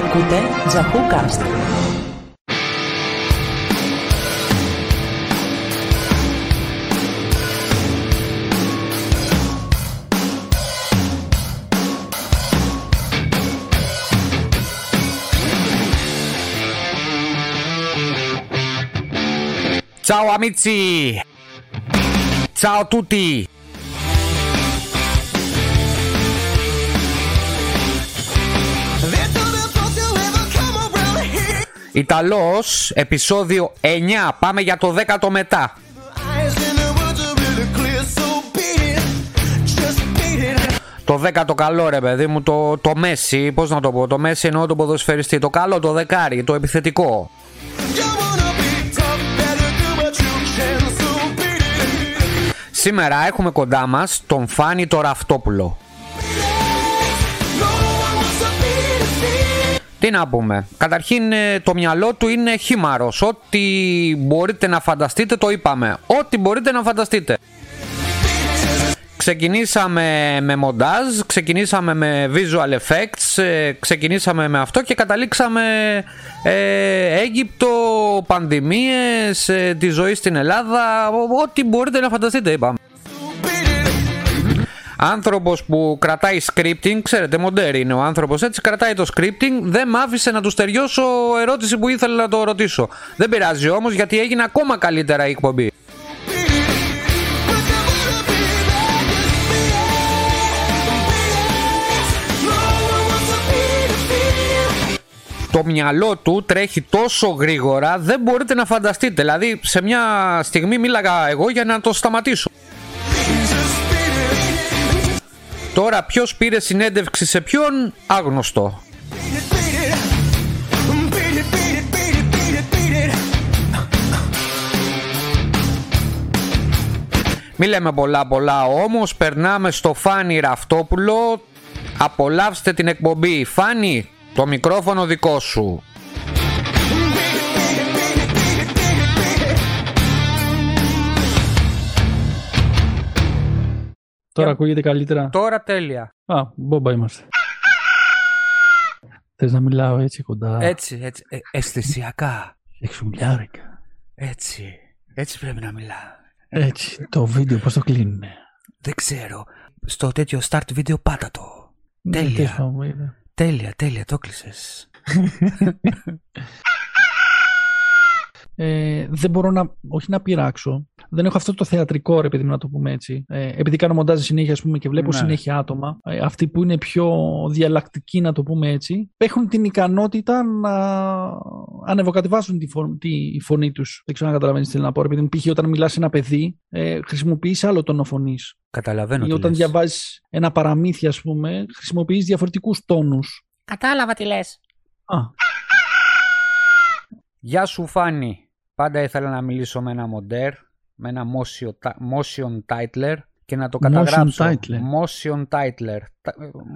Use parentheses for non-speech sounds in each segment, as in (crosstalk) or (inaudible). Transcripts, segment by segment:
Ακούτε Cast. Ciao amici! Ciao a tutti! Ιταλός, επεισόδιο 9, πάμε για το 10ο μετά. Το 10ο καλό ρε παιδί μου, το, το Μέση, πώς να το πω, το Μέση εννοώ το ποδοσφαιριστή, το καλό, το δεκάρι, το επιθετικό. Σήμερα έχουμε κοντά μας τον Φάνη το Ραφτόπουλο. Τι να πούμε. Καταρχήν ε, το μυαλό του είναι χήμαρος. Ό,τι μπορείτε να φανταστείτε το είπαμε. Ό,τι μπορείτε να φανταστείτε. Ξεκινήσαμε με μοντάζ, ξεκινήσαμε με visual effects, ε, ξεκινήσαμε με αυτό και καταλήξαμε ε, Αίγυπτο, πανδημίες, ε, τη ζωή στην Ελλάδα, ό,τι μπορείτε να φανταστείτε είπαμε. Άνθρωπος που κρατάει scripting, ξέρετε μοντέρ είναι ο άνθρωπος έτσι, κρατάει το scripting, δεν μ' άφησε να τους στεριώσω ερώτηση που ήθελα να το ρωτήσω. Δεν πειράζει όμως γιατί έγινε ακόμα καλύτερα η εκπομπή. το μυαλό του τρέχει τόσο γρήγορα δεν μπορείτε να φανταστείτε. Δηλαδή σε μια στιγμή μίλαγα εγώ για να το σταματήσω. Τώρα ποιος πήρε συνέντευξη σε ποιον άγνωστο. Μη λέμε πολλά πολλά όμως περνάμε στο Φάνη Ραφτόπουλο Απολαύστε την εκπομπή Φάνη το μικρόφωνο δικό σου. Τώρα ακούγεται καλύτερα. Τώρα τέλεια. Α, μπόμπα είμαστε. Θες να μιλάω έτσι κοντά; Έτσι, έτσι. Ε, αισθησιακά. Εξουλιάρικα. Έτσι. Έτσι πρέπει να μιλά. Έτσι. Το βίντεο πώς το κλείνουνε; Δεν ξέρω. Στο τέτοιο start βίντεο πάτα το. Ναι, τέλεια. Τέλεια. Τέλεια, τέλεια, το κλείσες. (laughs) ε, δεν μπορώ να, όχι να πειράξω. Δεν έχω αυτό το θεατρικό, ρε παιδί μου, να το πούμε έτσι. Ε, επειδή κάνω μοντάζ συνέχεια, ας πούμε, και βλέπω ναι. συνέχεια άτομα, ε, αυτοί που είναι πιο διαλλακτικοί, να το πούμε έτσι, έχουν την ικανότητα να ανεβοκατεβάσουν τη, φωνή, τη φωνή τους. Δεν ξέρω αν καταλαβαίνεις τι θέλω να πω. Επειδή π.χ. όταν μιλάς σε ένα παιδί, ε, χρησιμοποιείς άλλο τόνο φωνής. Καταλαβαίνω. Ή όταν διαβάζεις ένα παραμύθι, ας πούμε, χρησιμοποιείς διαφορετικούς τόνους. Κατάλαβα τι λες. Α. Γεια σου Φάνη. Πάντα ήθελα να μιλήσω με ένα μοντέρ, με ένα motion titler και να το καταγράψω. Motion titler. Motion titler.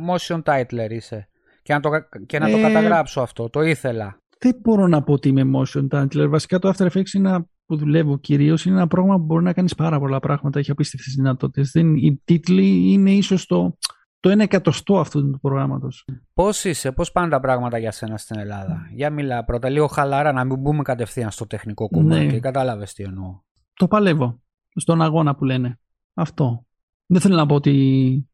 Motion titler είσαι. Και να το, και να το ε, καταγράψω αυτό. Το ήθελα. Δεν μπορώ να πω ότι είμαι motion titler. Βασικά το After Effects είναι ένα που δουλεύω κυρίως είναι ένα πρόγραμμα που μπορεί να κάνεις πάρα πολλά πράγματα. Έχει απίστευτες δυνατότητες. Οι τίτλοι είναι ίσως το, το ένα εκατοστό αυτού του προγράμματος. Πώς είσαι, πώς πάνε τα πράγματα για σένα στην Ελλάδα; Για μιλά πρώτα, λίγο χαλαρά, να μην μπούμε κατευθείαν στο τεχνικό κομμάτι. Ναι. Κατάλαβες τι εννοώ. Το παλεύω. Στον αγώνα που λένε. Αυτό. Δεν θέλω να πω ότι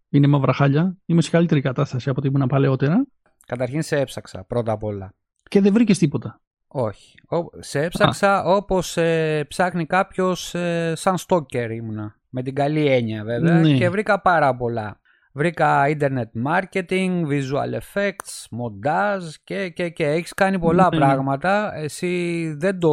είναι μαύρα χάλια. Είμαι σε καλύτερη κατάσταση από ό,τι ήμουν παλαιότερα. Καταρχήν σε έψαξα πρώτα απ' όλα. Και δεν βρήκες τίποτα. Όχι. Σε έψαξα όπως ε, ψάχνει κάποιος ε, σαν στόκερ ήμουνα. Με την καλή έννοια βέβαια. Ναι. Και βρήκα πάρα πολλά. Βρήκα internet marketing, visual effects, montage και, και, και έχεις κάνει πολλά ναι. πράγματα. Εσύ δεν το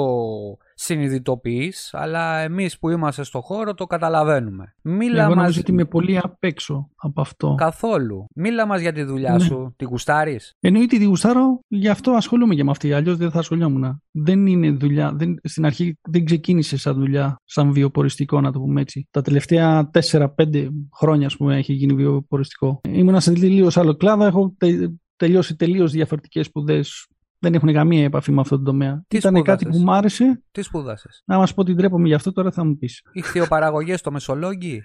συνειδητοποιείς, αλλά εμείς που είμαστε στο χώρο το καταλαβαίνουμε. Μίλα Εγώ μας... ότι είμαι πολύ απ' έξω από αυτό. Καθόλου. Μίλα μας για τη δουλειά ναι. σου. Τη γουστάρεις; Εννοείται τη γουστάρω, γι' αυτό ασχολούμαι και με αυτή. Αλλιώς δεν θα ασχολιόμουν. Δεν είναι δουλειά. Δεν, στην αρχή δεν ξεκίνησε σαν δουλειά, σαν βιοποριστικό, να το πούμε έτσι. Τα τελευταία 4-5 χρόνια, ας πούμε, έχει γίνει βιοποριστικό. Ήμουν σε τελείω άλλο κλάδο. Έχω τελειώσει τελείως διαφορετικές σπουδές Δεν έχουν καμία επαφή με αυτό το τομέα. Τι Ήταν κάτι που μου άρεσε. Τι σπούδασες; Να μας πω ότι ντρέπομαι γι' αυτό, τώρα θα μου πεις. Ηχθειοπαραγωγέ στο Μεσολόγγι;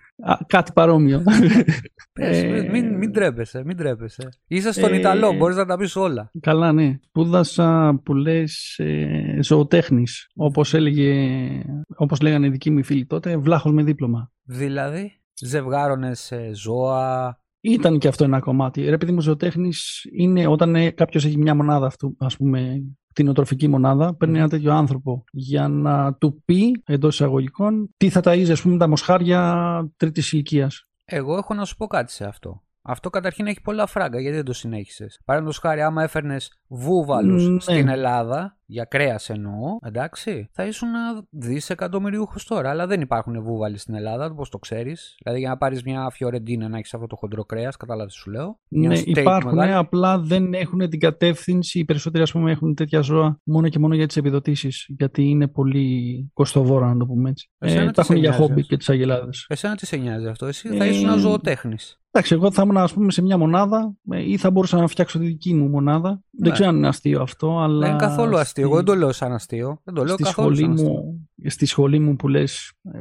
κάτι παρόμοιο. (laughs) Πες, ε... μην, μην τρέπεσαι, μην τρέπεσαι. Είσαι στον ε... Ιταλό, μπορείς να τα πεις όλα. Καλά, ναι. Σπούδασα που λες ε, ζωοτέχνης. Όπως έλεγε, όπως λέγανε οι δικοί μου φίλοι τότε, βλάχο με δίπλωμα. Δηλαδή, ζευγάρωνες ζώα, ήταν και αυτό ένα κομμάτι. Ρε παιδί μου, ζωοτέχνης είναι όταν ε, κάποιος έχει μια μονάδα αυτού, ας πούμε, κτηνοτροφική μονάδα, παίρνει ένα τέτοιο άνθρωπο για να του πει εντός εισαγωγικών τι θα ταΐζει, ας πούμε, τα μοσχάρια τρίτης ηλικίας. Εγώ έχω να σου πω κάτι σε αυτό. Αυτό καταρχήν έχει πολλά φράγκα. Γιατί δεν το συνέχισες. Παραδείγματος χάρη, άμα έφερνες βούβαλους ναι. στην Ελλάδα, για κρέας εννοώ, εντάξει, θα ήσουν δισεκατομμυριούχος τώρα. Αλλά δεν υπάρχουν βούβαλοι στην Ελλάδα, όπως το ξέρεις. Δηλαδή, για να πάρεις μια φιωρεντίνα να έχεις αυτό το χοντρό κρέας, κατάλαβες σου λέω. Ναι, υπάρχουν, ναι, απλά δεν έχουν την κατεύθυνση. Οι περισσότεροι, ας πούμε, έχουν τέτοια ζώα μόνο και μόνο για τις επιδοτήσεις. Γιατί είναι πολύ κοστοβόρα, να το πούμε έτσι. Ε, τα έχουν για χόμπι και τις αγελάδες. Εσένα τι σε νοιάζει αυτό, εσύ θα ήσουν ε... ζωοτέχνης. Εντάξει, εγώ θα ήμουν ας πούμε, σε μια μονάδα ε, ή θα μπορούσα να φτιάξω τη δική μου μονάδα. Ναι. Δεν ξέρω αν είναι αστείο αυτό, αλλά. Δεν είναι καθόλου αστείο. Εγώ δεν το λέω σαν αστείο. Δεν το λέω στη καθόλου σχολή σαν μου, Στη σχολή μου που λες, ε,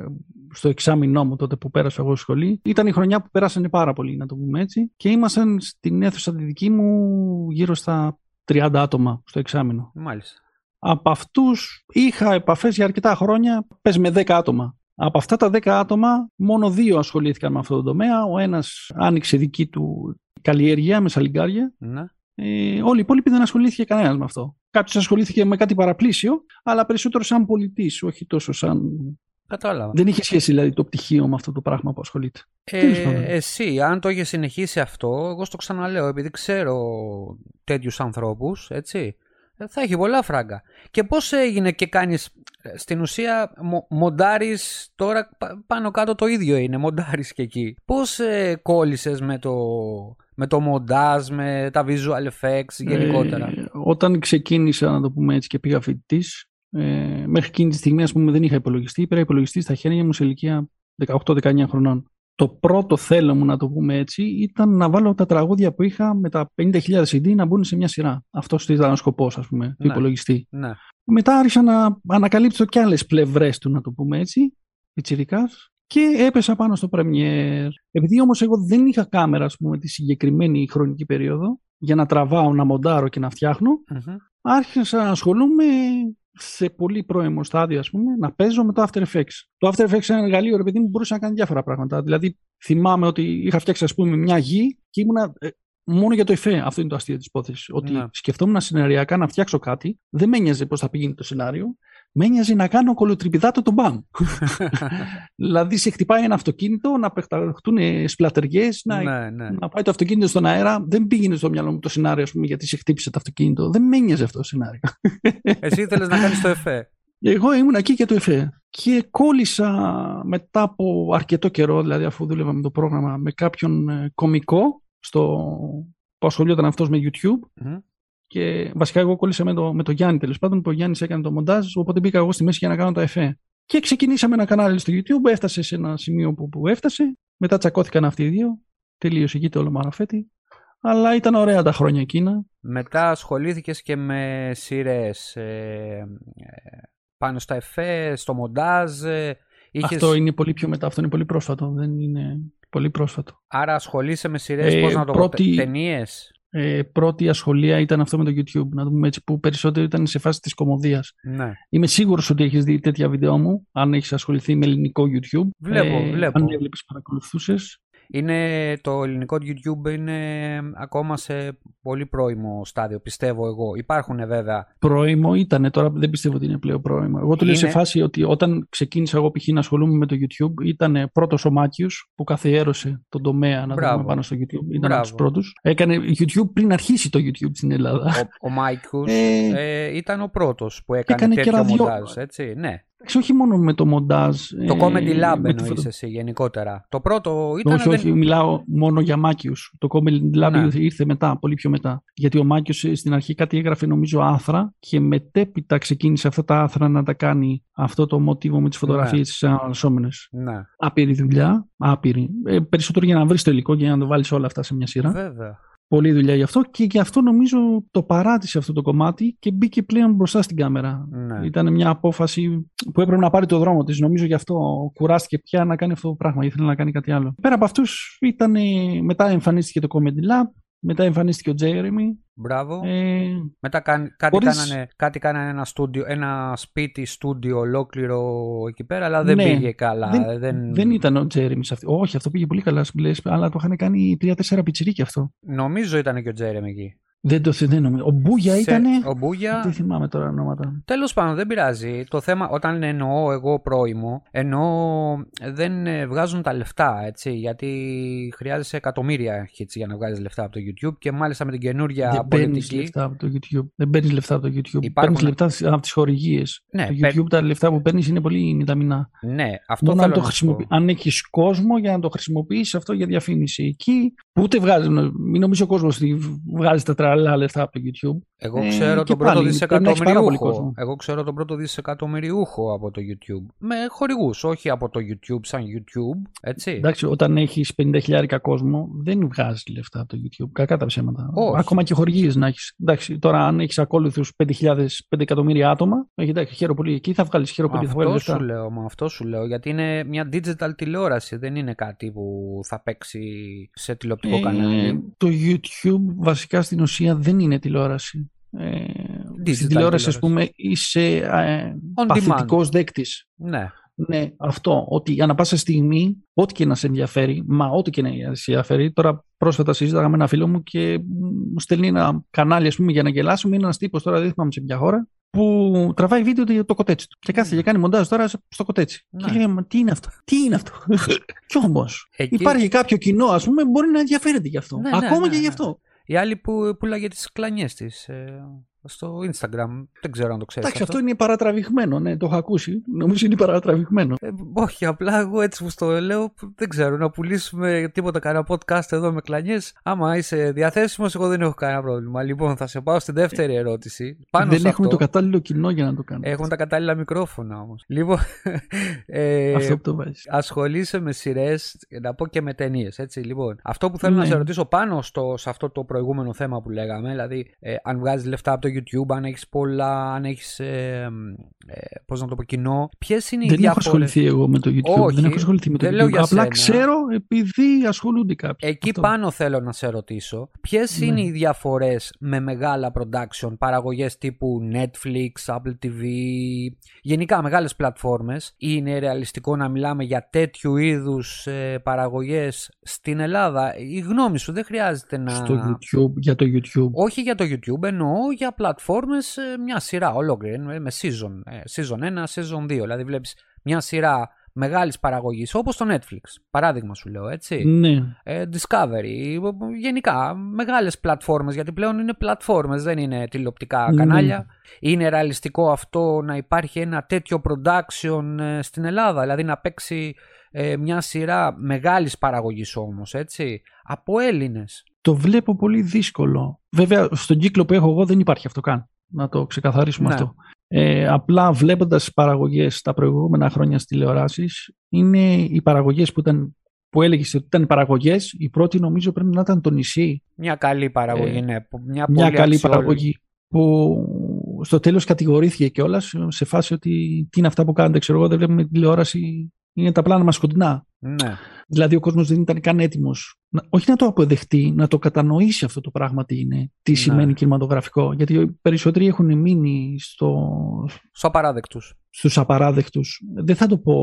στο εξάμεινό μου τότε που πέρασα εγώ σχολή, ήταν η χρονιά που πέρασαν πάρα πολύ, να το πούμε έτσι. Και ήμασταν στην αίθουσα τη δική μου γύρω στα 30 άτομα στο εξάμεινο. Μάλιστα. Από αυτούς είχα επαφές για αρκετά χρόνια, πες με 10 άτομα. Από αυτά τα 10 άτομα, μόνο δύο ασχολήθηκαν με αυτό το τομέα. Ο ένας άνοιξε δική του καλλιέργεια με σαλιγκάρια. Ναι. Ε, όλοι οι υπόλοιποι δεν ασχολήθηκε κανένας με αυτό. Κάποιος ασχολήθηκε με κάτι παραπλήσιο, αλλά περισσότερο σαν πολιτής, όχι τόσο σαν. Κατάλαβα. Δεν είχε σχέση δηλαδή το πτυχίο με αυτό το πράγμα που ασχολείται. Ε, εσύ, αν το είχε συνεχίσει αυτό, εγώ στο ξαναλέω, επειδή ξέρω τέτοιους ανθρώπους, έτσι, ε, θα έχει πολλά φράγκα. Και πώς έγινε και κάνεις στην ουσία μο, μοντάρεις τώρα πάνω κάτω το ίδιο είναι, μοντάρεις και εκεί. Πώς ε, κόλλησες με το, με το μοντάζ, με τα visual effects γενικότερα; Ε, όταν ξεκίνησα να το πούμε έτσι και πήγα φοιτητής, ε, μέχρι εκείνη τη στιγμή ας πούμε δεν είχα υπολογιστή, πήρα υπολογιστής στα χέρια μου σε ηλικία 18-19 χρονών. Το πρώτο θέλω μου να το πούμε έτσι ήταν να βάλω τα τραγούδια που είχα με τα 50.000 CD να μπουν σε μια σειρά. Αυτός ήταν ο σκοπός, ας πούμε, του ναι. υπολογιστή. Ναι. Μετά άρχισα να ανακαλύψω και άλλες πλευρές του, να το πούμε έτσι, πιτσιρικάς, και έπεσα πάνω στο Premiere. Επειδή όμως εγώ δεν είχα κάμερα, ας πούμε, τη συγκεκριμένη χρονική περίοδο, για να τραβάω, να μοντάρω και να φτιαχνω άρχισα να ασχολούμαι σε πολύ πρώιμο στάδιο, ας πούμε, να παίζω με το After Effects. Το After Effects είναι ένα εργαλείο, ρε παιδί μου, μπορούσε να κάνει διάφορα πράγματα. Δηλαδή, θυμάμαι ότι είχα φτιάξει, ας πούμε, μια γη και ήμουνα ε, μόνο για το εφέ. Αυτό είναι το αστείο της υπόθεσης. Ότι ναι. σκεφτόμουν σεναριακά να φτιάξω κάτι, δεν με ένοιαζε πώς θα πηγαίνει το σενάριο, με ένοιαζε να κάνω κολοτριπιδάτο τον μπαμ. (laughs) δηλαδή, σε χτυπάει ένα αυτοκίνητο, να πεταχτούν σπλατεριές, να, ναι, ναι. να πάει το αυτοκίνητο στον αέρα. Δεν πήγαινε στο μυαλό μου το σενάριο, πούμε, γιατί σε χτύπησε το αυτοκίνητο. Δεν με ένοιαζε αυτό το σενάριο. (laughs) Εσύ ήθελες να κάνεις το εφέ. Εγώ ήμουν εκεί για το ΕΦΕ και κόλλησα μετά από αρκετό καιρό, δηλαδή αφού δούλευα με το πρόγραμμα, με κάποιον ε, κομικό στο, που ασχολιόταν αυτός με YouTube. Mm-hmm. Και βασικά εγώ κόλλησα με το, με το Γιάννη τέλος πάντων, που ο Γιάννης έκανε το μοντάζ, οπότε μπήκα εγώ στη μέση για να κάνω το εφέ. Και ξεκινήσαμε ένα κανάλι στο YouTube, έφτασε σε ένα σημείο που, που έφτασε. Μετά τσακώθηκαν αυτοί οι δύο. Τελείωσε εκεί το όλο μαραφέτη. Αλλά ήταν ωραία τα χρόνια εκείνα. Μετά ασχολήθηκες και με σειρές ε, ε, πάνω στα εφέ, στο μοντάζ. Ε, είχες... Αυτό είναι πολύ πιο μετά, αυτό είναι πολύ πρόσφατο. Δεν είναι πολύ πρόσφατο. Άρα ασχολείσαι με σειρές, ε, πώς να το πρώτη, πω, ταινίες; Ε, πρώτη ασχολία ήταν αυτό με το YouTube, να το πούμε έτσι, που περισσότερο ήταν σε φάση της κομμωδίας. Ναι. Είμαι σίγουρος ότι έχεις δει τέτοια βίντεο μου, αν έχεις ασχοληθεί με ελληνικό YouTube. Βλέπω, ε, βλέπω. Αν έβλεπες παρακολουθούσες. Είναι, το ελληνικό YouTube είναι ακόμα σε πολύ πρώιμο στάδιο, πιστεύω εγώ. Υπάρχουν βέβαια. Πρώιμο ήταν, τώρα δεν πιστεύω ότι είναι πλέον πρώιμο. Εγώ το λέω σε φάση ότι όταν ξεκίνησα εγώ π.χ. να ασχολούμαι με το YouTube, ήταν πρώτος ο Μάκιος που καθιέρωσε τον τομέα να δούμε πάνω στο YouTube. Ήταν από τους πρώτους. Έκανε YouTube πριν αρχίσει το YouTube στην Ελλάδα. Ο, ο Mikeius ε, ε, ήταν ο πρώτος που έκανε, έκανε τέτοιο μοντάζ, έτσι. Ναι όχι μόνο με το μοντάζ. Το Comedy ε, Lab εννοείς εσύ γενικότερα. Το πρώτο ήταν... Όχι, όχι, μιλάω μόνο για Mikeius. Το Comedy Lab ναι. ήρθε μετά, πολύ πιο μετά. Γιατί ο Mikeius ε, στην αρχή κάτι έγραφε νομίζω άρθρα και μετέπειτα ξεκίνησε αυτά τα άρθρα να τα κάνει αυτό το μοτίβο με τις ναι. φωτογραφίες ναι. τις εναλλασσόμενες. Ναι. Άπειρη δουλειά, άπειρη. Ε, περισσότερο για να βρεις το υλικό και για να το βάλεις όλα αυτά σε μια σειρά. Βέβαια. Πολλή δουλειά γι' αυτό και γι' αυτό νομίζω το παράτησε αυτό το κομμάτι και μπήκε πλέον μπροστά στην κάμερα. Ναι. Ήταν μια απόφαση που έπρεπε να πάρει το δρόμο της. Νομίζω γι' αυτό κουράστηκε πια να κάνει αυτό το πράγμα. Ήθελε να κάνει κάτι άλλο. Πέρα από αυτούς ήταν, μετά εμφανίστηκε το Comedy Lab, μετά εμφανίστηκε ο Τζέρεμι. Μπράβο. Ε, Μετά κάν- κάτι, χωρίς- κάνανε, κάτι κάνανε ένα, στούντιο, ένα σπίτι στούντιο ολόκληρο εκεί πέρα, αλλά δεν Ναι. πήγε καλά. δεν, Ε, δεν... δεν ήταν ο Τζέρεμι σε αυτή. Όχι, αυτό πήγε πολύ καλά. Λες, αλλά το είχαν κάνει τρία-τέσσερα πιτσιρίκια αυτό. Νομίζω ήταν και ο Τζέρεμι εκεί. Δεν το δεν νομίζω. Ο Μπούγια Σε- ήταν. Ο Μπούγια. Δεν θυμάμαι τώρα ονόματα. Τέλος πάντων, δεν πειράζει. Το θέμα, όταν εννοώ εγώ πρώιμο, εννοώ δεν ε, βγάζουν τα λεφτά, έτσι. Γιατί χρειάζεσαι εκατομμύρια hits για να βγάζεις λεφτά από το YouTube και μάλιστα με την καινούργια δεν παίρνεις πολιτική. λεφτά από το YouTube. Δεν παίρνεις λεφτά από το YouTube. Υπάρχουν- Παίρνεις λεφτά από τις χορηγίες. Ναι, το παίρ- YouTube τα λεφτά που παίρνεις είναι πολύ μηδαμινά. Ναι, αυτό Μόνο θέλω αν, το να σου πω. χρησιμοποιεί, αν έχεις κόσμο για να το χρησιμοποιήσει αυτό για διαφήμιση. Εκεί που ούτε βγάζει. Μην νομίζεις ο κόσμος ότι βγάζεις τα τραλά λεφτά από το YouTube. Εγώ Ε, ξέρω και τον πρώτο πάλι, πρέπει να έχεις πάρα πολύ δισεκατομμυριούχο. κόσμο. Εγώ ξέρω τον πρώτο δισεκατομμυριούχο από το YouTube. Με χορηγούς, όχι από το YouTube σαν YouTube. Έτσι. Εντάξει, όταν έχεις 50.000 κόσμο, δεν βγάζεις λεφτά από το YouTube. Κακά τα ψέματα. Όχι. Ακόμα και χορηγίε να έχεις. Εντάξει, τώρα αν έχεις ακόλουθους 5.000, 5 εκατομμύρια άτομα, έχει, εντάξει, χαίρομαι πολύ. Εκεί θα βγάλεις, χαίρομαι πολύ. Θα βγάλεις Αυτό λεφτά. σου λέω, μα αυτό σου λέω. Γιατί είναι μια digital τηλεόραση. Δεν είναι κάτι που θα παίξει σε τηλεοπτικό Ε, κανάλι. το YouTube βασικά στην ουσία δεν είναι τηλεόραση. Ε, στην τηλεόραση, ας τηλεόραση. πούμε, είσαι ε, On παθητικός δέκτης. Ναι. Ναι, αυτό. Ότι ανά πάσα στιγμή, ό,τι και να σε ενδιαφέρει, μα ό,τι και να σε ενδιαφέρει. Τώρα, πρόσφατα συζήταγα με ένα φίλο μου και μου στέλνει ένα κανάλι, ας πούμε, για να γελάσουμε. Είναι ένας τύπος τώρα, δεν θυμάμαι σε ποια χώρα, που τραβάει βίντεο το- το κοτέτσι του. Και κάθεται και κάνει μοντάζ τώρα στο κοτέτσι. Ναι. Και λέει, μα τι είναι αυτό, τι είναι αυτό; (laughs) Κι όμως, Εκεί- υπάρχει κάποιο κοινό, ας πούμε, μπορεί να ενδιαφέρεται γι' αυτό. Ναι, ναι, Ακόμα ναι, και γι' ναι. αυτό. Η άλλη που πουλάγε τις κλανιές της στο Instagram. Δεν ξέρω αν το ξέρεις. Εντάξει, αυτό είναι παρατραβηγμένο, ναι, το έχω ακούσει. Νομίζω είναι παρατραβηγμένο. Ε, όχι, απλά εγώ έτσι που στο λέω, δεν ξέρω, να πουλήσουμε τίποτα κανένα podcast εδώ με κλανιές. Άμα είσαι διαθέσιμος, εγώ δεν έχω κανένα πρόβλημα. Λοιπόν, θα σε πάω στη δεύτερη ερώτηση. Πάνω Δεν σε έχουμε αυτό, το κατάλληλο κοινό για να το κάνουμε. Έχουμε τα κατάλληλα μικρόφωνα όμως. Λοιπόν, (laughs) ε, Αυτό που το βάζεις. ασχολείσαι με σειρές, να πω και με ταινίες. Λοιπόν, αυτό που θέλω Ναι. να σε ρωτήσω πάνω στο, σε αυτό το προηγούμενο θέμα που λέγαμε, δηλαδή ε, αν βγάζεις λεφτά από το YouTube, αν έχεις πολλά, αν έχεις. Ε, ε, Πώς να το πω, κοινό, ποιες είναι οι Δεν έχω διάφορε. ασχοληθεί εγώ με το YouTube. Όχι, δεν έχω ασχοληθεί με το δεν λέω YouTube. για Απλά σένα. ξέρω επειδή ασχολούνται κάποιοι. Εκεί Αυτό. πάνω θέλω να σε ρωτήσω, ποιες Ναι. είναι οι διαφορές με μεγάλα production, παραγωγές τύπου Netflix, Apple TV, γενικά μεγάλες πλατφόρμες; Είναι ρεαλιστικό να μιλάμε για τέτοιου είδους ε, παραγωγές στην Ελλάδα; Η γνώμη σου δεν χρειάζεται να... Στο YouTube, για το YouTube. Όχι για το YouTube, εννοώ για πλατφόρμες ε, μια σειρά ολόκληρη, ε, με season, ε, season 1, season 2. Δηλαδή βλέπεις μια σειρά μεγάλης παραγωγής όπως το Netflix, παράδειγμα σου λέω έτσι Ναι. ε, Discovery, γενικά μεγάλες πλατφόρμες, γιατί πλέον είναι πλατφόρμες, δεν είναι τηλεοπτικά Ναι. κανάλια. Είναι ρεαλιστικό αυτό να υπάρχει ένα τέτοιο production ε, στην Ελλάδα, δηλαδή να παίξει ε, μια σειρά μεγάλης παραγωγής όμως, έτσι, από Έλληνες. Το βλέπω πολύ δύσκολο. Βέβαια, στον κύκλο που έχω εγώ δεν υπάρχει αυτό καν. Να το ξεκαθαρίσουμε Ναι. αυτό. Ε, απλά βλέποντας παραγωγές τα προηγούμενα χρόνια στις τηλεοράσεις, είναι οι παραγωγές που ήταν που έλεγες ότι ήταν παραγωγές, η πρώτη νομίζω πρέπει να ήταν το νησί. Μια καλή παραγωγή, Ε, ναι. Μια, Μια πολύ καλή αξιόλογη. παραγωγή που στο τέλος κατηγορήθηκε κιόλας σε φάση ότι τι είναι αυτά που κάνετε, ξέρω εγώ, δεν βλέπουμε τηλεόραση, είναι τα πλάνα μας κοντινά. Ναι. Δηλαδή ο κόσμος δεν ήταν καν έτοιμος, να- όχι να το αποδεχτεί, να το κατανοήσει αυτό το πράγμα τι είναι, τι Ναι. σημαίνει κινηματογραφικό. Γιατί οι περισσότεροι έχουν μείνει στο, Στο απαράδεκτους. στους απαράδεκτους. Δεν θα το πω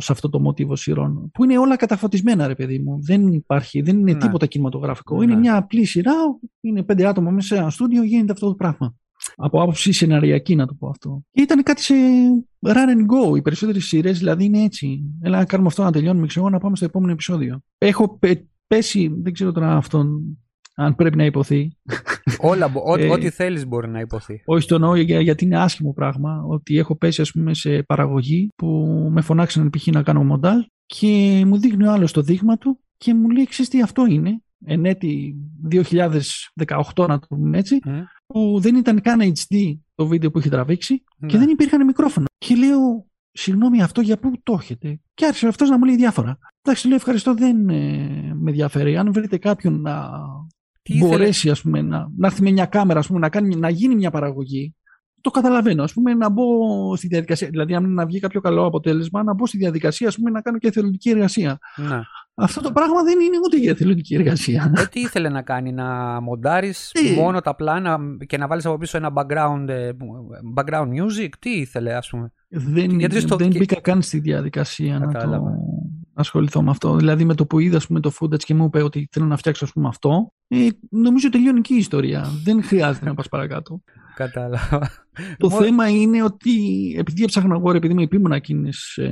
σε αυτό το μοτίβο σειρών, που είναι όλα καταφωτισμένα ρε παιδί μου. Δεν υπάρχει, δεν είναι Ναι. τίποτα κινηματογραφικό. Ναι. Είναι μια απλή σειρά, είναι πέντε άτομα μέσα σε ένα στούντιο, γίνεται αυτό το πράγμα. Από άποψη σεναριακή να το πω αυτό. Και ήταν κάτι σε run and go. Οι περισσότερες σειρές δηλαδή είναι έτσι. Έλα να κάνουμε αυτό να τελειώνουμε, ξέρω εγώ, να πάμε στο επόμενο επεισόδιο. Έχω πε- πέσει, δεν ξέρω τώρα αυτόν, αν πρέπει να υποθεί. Όλα, μπο- ό, (laughs) Ε, ό,τι θέλεις μπορεί να υποθεί. Όχι το εννοώ για, γιατί είναι άσχημο πράγμα. Ότι έχω πέσει ας πούμε σε παραγωγή που με φωνάξαν π.χ. να κάνω μοντάζ και μου δείχνει ο άλλος το δείγμα του και μου λέει ξέρεις τι αυτό είναι. Εν έτη 2018 να το πούμε έτσι Μμ. που δεν ήταν καν HD το βίντεο που είχε τραβήξει και Ναι. δεν υπήρχαν μικρόφωνα. Και λέω συγγνώμη αυτό για πού το έχετε; Και άρχισε αυτός να μου λέει διάφορα. Εντάξει, λέω ευχαριστώ δεν ε, με ενδιαφέρει. Αν βρείτε κάποιον να μπορέσει ας πούμε, να, να έρθει με μια κάμερα ας πούμε, να, κάνει, να γίνει μια παραγωγή, το καταλαβαίνω. Ας πούμε, να μπω στη διαδικασία, δηλαδή αν να βγει κάποιο καλό αποτέλεσμα, να μπω στη διαδικασία ας πούμε, να κάνω και εθελοντική εργασία. Ναι. Αυτό το πράγμα δεν είναι ούτε για εθελοντική εργασία. Ε, τι ήθελε να κάνει, να μοντάρεις μόνο τα πλάνα και να βάλεις από πίσω ένα background, ε, background music, τι ήθελε, ας πούμε; Δεν, Γιατί στο... δεν μπήκα καν στη διαδικασία να το ασχοληθώ με αυτό. Δηλαδή με το που είδα πούμε, το footage και μου είπε ότι θέλω να φτιάξω πούμε, αυτό, ε, νομίζω τελειώνει και η ιστορία. Δεν χρειάζεται να πας παρακάτω. Κατάλαβα. Το θέμα είναι ότι επειδή έψαχνα εγώ, επειδή είμαι επίμονα εκείνε ε,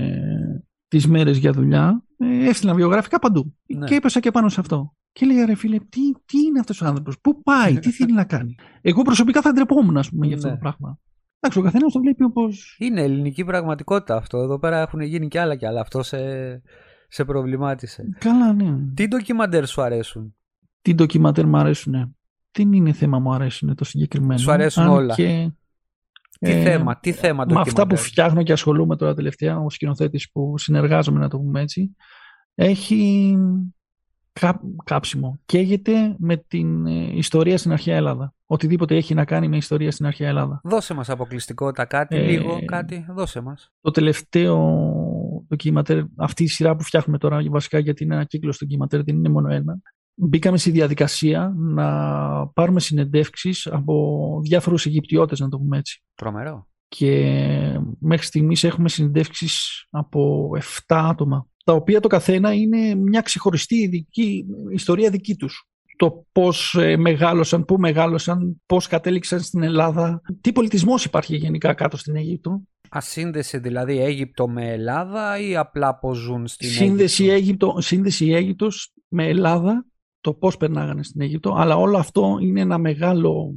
τις μέρες για δουλειά, ε, έστειλα βιογραφικά παντού. Ναι. Και έπεσα και πάνω σε αυτό. Και λέει, ρε φίλε, τι, τι είναι αυτός ο άνθρωπος, πού πάει, τι θέλει να κάνει. Εγώ προσωπικά θα ντρεπόμουν, ας πούμε, για αυτό ναι. το πράγμα. Εντάξει, ο καθένας το βλέπει όπω. Είναι ελληνική πραγματικότητα αυτό. Εδώ πέρα έχουν γίνει και άλλα και άλλα. Αυτό σε, σε προβλημάτισε. Καλά, ναι. Τι ντοκιμαντέρ σου αρέσουν; Τι ντοκιμαντέρ μου αρέσουν. Ναι. Δεν είναι θέμα μου αρέσουν το συγκεκριμένο. Σου αρέσουν όλα. Και, τι ε, θέμα, τι θέμα Με αυτά που φτιάχνω και ασχολούμαι τώρα τελευταία, ο σκηνοθέτης που συνεργάζομαι, να το πούμε έτσι, έχει κά, κάψιμο. Καίγεται με την ε, ιστορία στην αρχαία Ελλάδα. Οτιδήποτε έχει να κάνει με ιστορία στην αρχαία Ελλάδα. Δώσε μας αποκλειστικότητα κάτι, ε, λίγο κάτι, δώσε μας. Το τελευταίο ντοκιματέρ, αυτή η σειρά που φτιάχνουμε τώρα βασικά γιατί είναι ένα κύκλος ντοκιματέρ, δεν είναι μόνο ένα. Μπήκαμε στη διαδικασία να πάρουμε συνεντεύξεις από διάφορους Αιγυπτιώτες, να το πούμε έτσι. Τρομερό. Και μέχρι στιγμής έχουμε συνεντεύξεις από 7 άτομα τα οποία το καθένα είναι μια ξεχωριστή ειδική, ιστορία δική τους. Το πώς ε, μεγάλωσαν, πού μεγάλωσαν, πώς κατέληξαν στην Ελλάδα, τι πολιτισμός υπάρχει γενικά κάτω στην Αίγυπτο; Ασύνδεση δηλαδή Αίγυπτο με Ελλάδα ή απλά πώς ζουν στην σύνδεση Αίγυπτο; Αίγυπτο σύνδεση Αίγυπτος με Ελλάδα, το πώς περνάγανε στην Αίγυπτο, αλλά όλο αυτό είναι ένα μεγάλο...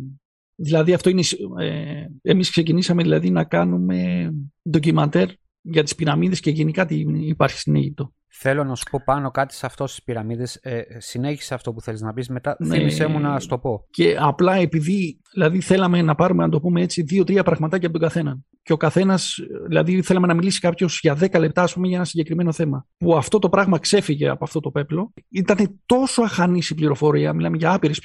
Δηλαδή αυτό είναι... Ε, εμείς ξεκινήσαμε δηλαδή να κάνουμε ντοκιμαντέρ για τις πυραμίδες και γενικά τι υπάρχει στην Αίγυπτο. Θέλω να σου πω πάνω κάτι σε αυτό στις πυραμίδες. Ε, συνέχισε αυτό που θέλεις να πεις, μετά ναι, θύμισέ μου να σου το πω. Και απλά επειδή δηλαδή θέλαμε να πάρουμε, να το πούμε έτσι, δύο-τρία πραγματάκια από τον καθένα. Και ο καθένας, δηλαδή θέλαμε να μιλήσει κάποιος για 10 λεπτά, ας πούμε, για ένα συγκεκριμένο θέμα. Που αυτό το πράγμα ξέφυγε από αυτό το πέπλο. Ήταν τόσο αχανή η πληροφορία, μιλάμε για άπειρες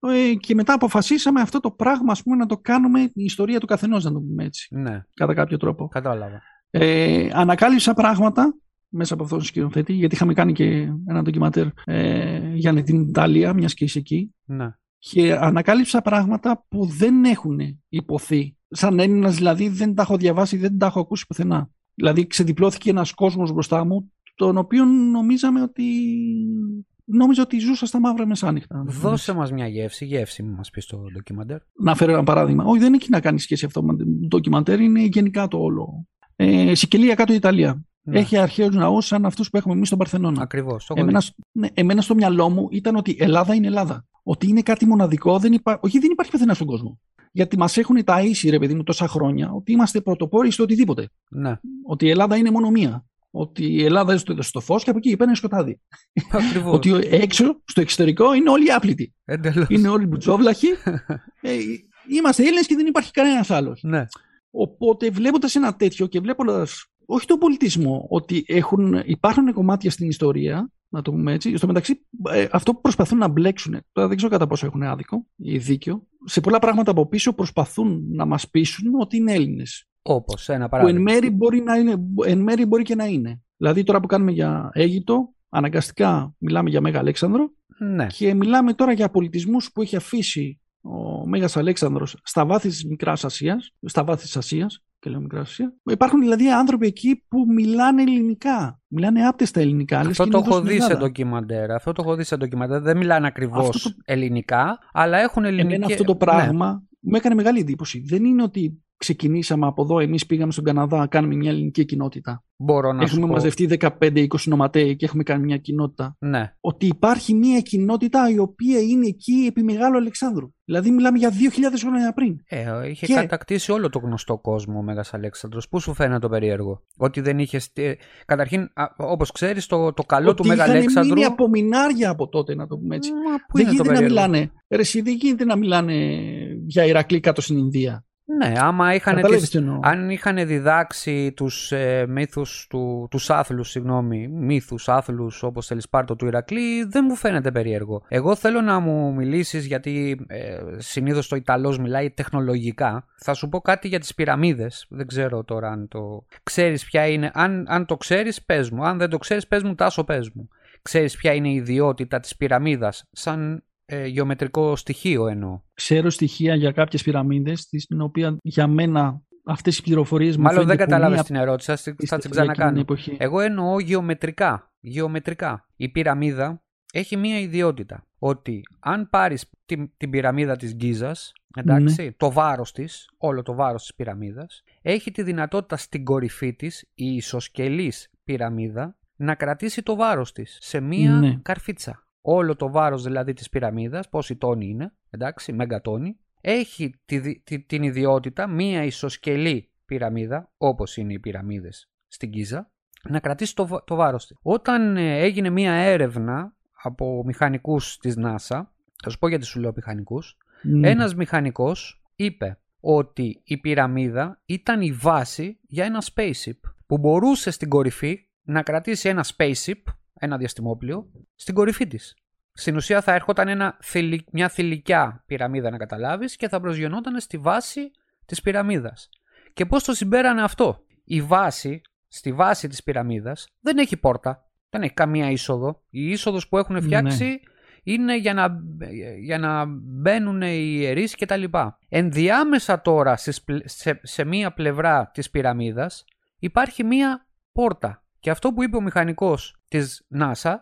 ε, και μετά αποφασίσαμε αυτό το πράγμα, ας πούμε, να το κάνουμε η ιστορία του καθενός, να το πούμε έτσι. Ναι. Κατά κάποιο τρόπο. Κατάλαβα. Ε, ανακάλυψα πράγματα μέσα από αυτόν τον σκηνοθέτη, γιατί είχαμε κάνει και ένα ντοκιματέρ ε, για την Ιταλία, μιας και είσαι εκεί. Ναι. Και ανακάλυψα πράγματα που δεν έχουν υποθεί. Σαν Έλληνας δηλαδή δεν τα έχω διαβάσει, δεν τα έχω ακούσει πουθενά. Δηλαδή ξεδιπλώθηκε ένας κόσμος μπροστά μου, τον οποίο νομίζαμε ότι νόμιζα ότι ζούσα στα μαύρα μεσάνυχτα. Δώσε μας μια γεύση, γεύση μου μας πεις το ντοκιμαντέρ. Να φέρω ένα παράδειγμα. Όχι, δεν έχει να κάνει σχέση αυτό με το ντοκιμαντέρ, είναι γενικά το όλο. Ε, Σικελία κάτω Ιταλία. Ναι. Έχει αρχαίους ναούς σαν αυτούς που έχουμε εμείς στον Παρθενώνα. Ακριβώς. Εμένα, ναι, εμένα στο μυαλό μου ήταν ότι Ελλάδα είναι Ελλάδα. Ότι είναι κάτι μοναδικό, δεν υπά... όχι δεν υπάρχει πουθενά στον κόσμο. Γιατί μας έχουν ταΐσει, ρε παιδί μου, τόσα χρόνια, ότι είμαστε πρωτοπόροι στο οτιδήποτε. Ναι. Ότι η Ελλάδα είναι μόνο μία. Ότι η Ελλάδα είναι στο φως και από εκεί πέρα είναι σκοτάδι. Ακριβώς. ότι έξω, στο εξωτερικό, είναι όλοι άπλητοι. Εντελώς. Είναι όλοι μπουτσόβλαχοι. ε, είμαστε Έλληνες και δεν υπάρχει κανένας άλλος. Ναι. Οπότε βλέποντας ένα τέτοιο και βλέποντας όχι τον πολιτισμό, ότι έχουν, υπάρχουν κομμάτια στην ιστορία, να το πούμε έτσι. Στο μεταξύ, ε, αυτό που προσπαθούν να μπλέξουν, τώρα δεν ξέρω κατά πόσο έχουν άδικο ή δίκιο, σε πολλά πράγματα από πίσω προσπαθούν να μας πείσουν ότι είναι Έλληνες. Όπως ένα παράδειγμα. Που εν μέρη, μπορεί να είναι, εν μέρη μπορεί και να είναι. Δηλαδή τώρα που κάνουμε για Αίγυπτο, αναγκαστικά μιλάμε για Μέγα Αλέξανδρο ναι. και μιλάμε τώρα για πολιτισμούς που έχει αφήσει ο Μέγας Αλέξανδρος στα βάθη της Μικράς Ασίας, στα βάθη της Ασίας και λέω Μικρά Ασία. Υπάρχουν δηλαδή άνθρωποι εκεί που μιλάνε ελληνικά. Μιλάνε άπτεστα ελληνικά. Αυτό το έχω δει σε ντοκιμαντέρ. Αυτό το έχω δει σε ντοκιμαντέρ. Δεν μιλάνε ακριβώς το... ελληνικά, αλλά έχουν ελληνικά. Εμένα αυτό το πράγμα ναι. μου έκανε μεγάλη εντύπωση. Δεν είναι ότι ξεκινήσαμε από εδώ, εμείς πήγαμε στον Καναδά, κάνουμε μια ελληνική κοινότητα. Μπορώ να έχουμε μαζευτεί 15-20 νοματέοι και έχουμε κάνει μια κοινότητα. Ναι. Ότι υπάρχει μια κοινότητα η οποία είναι εκεί επί Μεγάλου Αλεξάνδρου. Δηλαδή μιλάμε για 2.000 χρόνια πριν. Ε, είχε και... κατακτήσει όλο το γνωστό κόσμο ο Μέγας Αλέξανδρος. Πού σου φαίνεται το περίεργο; Ότι δεν είχε. Καταρχήν, όπως ξέρεις, το, το καλό του Μέγα Αλέξανδρου. Είναι απομεινάρια από τότε, να το πούμε έτσι. Μα, δεν γίνεται να μιλάνε. Ρε, δεν γίνεται να μιλάνε για Ηρακλή κάτω στην Ινδία. Ναι, άμα είχαν, τις, αν είχαν διδάξει τους ε, μύθους, του, τους άθλους, συγγνώμη, μύθους, άθλους όπως θέλεις Σπάρτο του Ηρακλή, δεν μου φαίνεται περίεργο. Εγώ θέλω να μου μιλήσεις γιατί ε, συνήθως το Ιταλός μιλάει τεχνολογικά. Θα σου πω κάτι για τις πυραμίδες, δεν ξέρω τώρα αν το ξέρεις ποια είναι. Αν, αν το ξέρεις πες μου, αν δεν το ξέρεις πες μου τάσο πες μου. Ξέρεις ποια είναι η ιδιότητα της πυραμίδας σαν ε, γεωμετρικό στοιχείο εννοώ. Ξέρω στοιχεία για κάποιες πυραμίδες, στην οποία για μένα αυτές οι πληροφορίες μου Μάλλον δεν καταλάβεις την ερώτηση, θα την ξανακάνω. Εγώ εννοώ γεωμετρικά. Γεωμετρικά. Η πυραμίδα έχει μία ιδιότητα. Ότι αν πάρεις την, την πυραμίδα της Γκίζας, εντάξει, ναι. το βάρος της, όλο το βάρος της πυραμίδας, έχει τη δυνατότητα στην κορυφή της, η ισοσκελής πυραμίδα, να κρατήσει το βάρος της σε μία ναι. καρφίτσα όλο το βάρος δηλαδή της πυραμίδας, πόσοι τόνοι είναι, εντάξει, μεγατόνοι, έχει τη, τη, την ιδιότητα μία ισοσκελή πυραμίδα, όπως είναι οι πυραμίδες στην Κίζα, να κρατήσει το, το βάρος της. Όταν ε, έγινε μία έρευνα από μηχανικούς της NASA, θα σου πω γιατί σου λέω μηχανικούς, mm. ένας μηχανικός είπε ότι η πυραμίδα ήταν η βάση για ένα spaceship που μπορούσε στην κορυφή να κρατήσει ένα spaceship ένα διαστημόπλιο, στην κορυφή της. Στην ουσία θα έρχονταν ένα, μια θηλυκιά πυραμίδα να καταλάβεις και θα προσγειωνόταν στη βάση της πυραμίδας. Και πώς το συμπέρανε αυτό; Η βάση, στη βάση της πυραμίδας δεν έχει πόρτα, δεν έχει καμία είσοδο. Η είσοδος που έχουν φτιάξει ναι. είναι για να, για να μπαίνουν οι ιερείς και τα λοιπά. Ενδιάμεσα τώρα σε, σε, σε μία πλευρά της πυραμίδας υπάρχει μία πόρτα και αυτό που είπε ο μηχανικός της NASA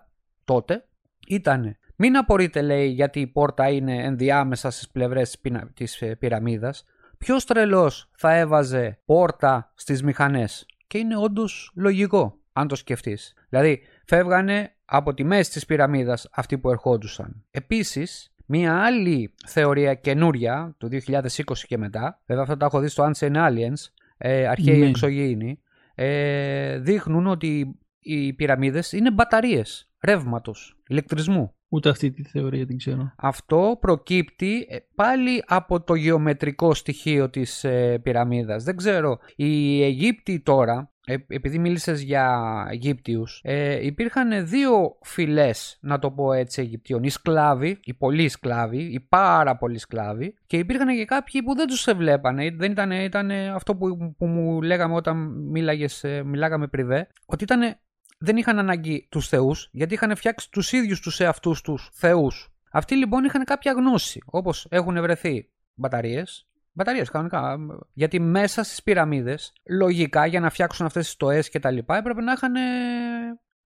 τότε ήταν μην απορείτε λέει γιατί η πόρτα είναι ενδιάμεσα στις πλευρές της ε, πυραμίδας. Ποιος τρελός θα έβαζε πόρτα στις μηχανές; Και είναι όντως λογικό αν το σκεφτείς. Δηλαδή φεύγανε από τη μέση της πυραμίδας αυτοί που ερχόντουσαν. Επίσης Μία άλλη θεωρία καινούρια του 2020 και μετά, βέβαια αυτό το έχω δει στο Ancient Aliens, ε, αρχαίοι ναι. εξωγήινοι, ε, δείχνουν ότι οι πυραμίδες είναι μπαταρίες ρεύματος, ηλεκτρισμού. Ούτε αυτή τη θεωρία την ξέρω. Αυτό προκύπτει ε, πάλι από το γεωμετρικό στοιχείο της ε, πυραμίδας. Δεν ξέρω. Οι Αιγύπτιοι τώρα, ε, επειδή μίλησες για Αιγύπτιους, ε, υπήρχαν δύο φυλές, να το πω έτσι, Αιγυπτίων. Οι σκλάβοι, οι πολλοί σκλάβοι, οι πάρα πολλοί σκλάβοι και υπήρχαν και κάποιοι που δεν τους βλέπανε. Δεν ήταν, ήταν αυτό που, που μου λέγαμε όταν μίλαγες, μιλάγαμε πριβέ, ότι ήταν δεν είχαν ανάγκη τους θεούς, γιατί είχαν φτιάξει τους ίδιους τους εαυτούς τους θεούς. Αυτοί λοιπόν είχαν κάποια γνώση, όπως έχουν βρεθεί μπαταρίες. Μπαταρίες κανονικά. Γιατί μέσα στις πυραμίδες, λογικά για να φτιάξουν αυτές τις στοές και τα λοιπά, έπρεπε να είχαν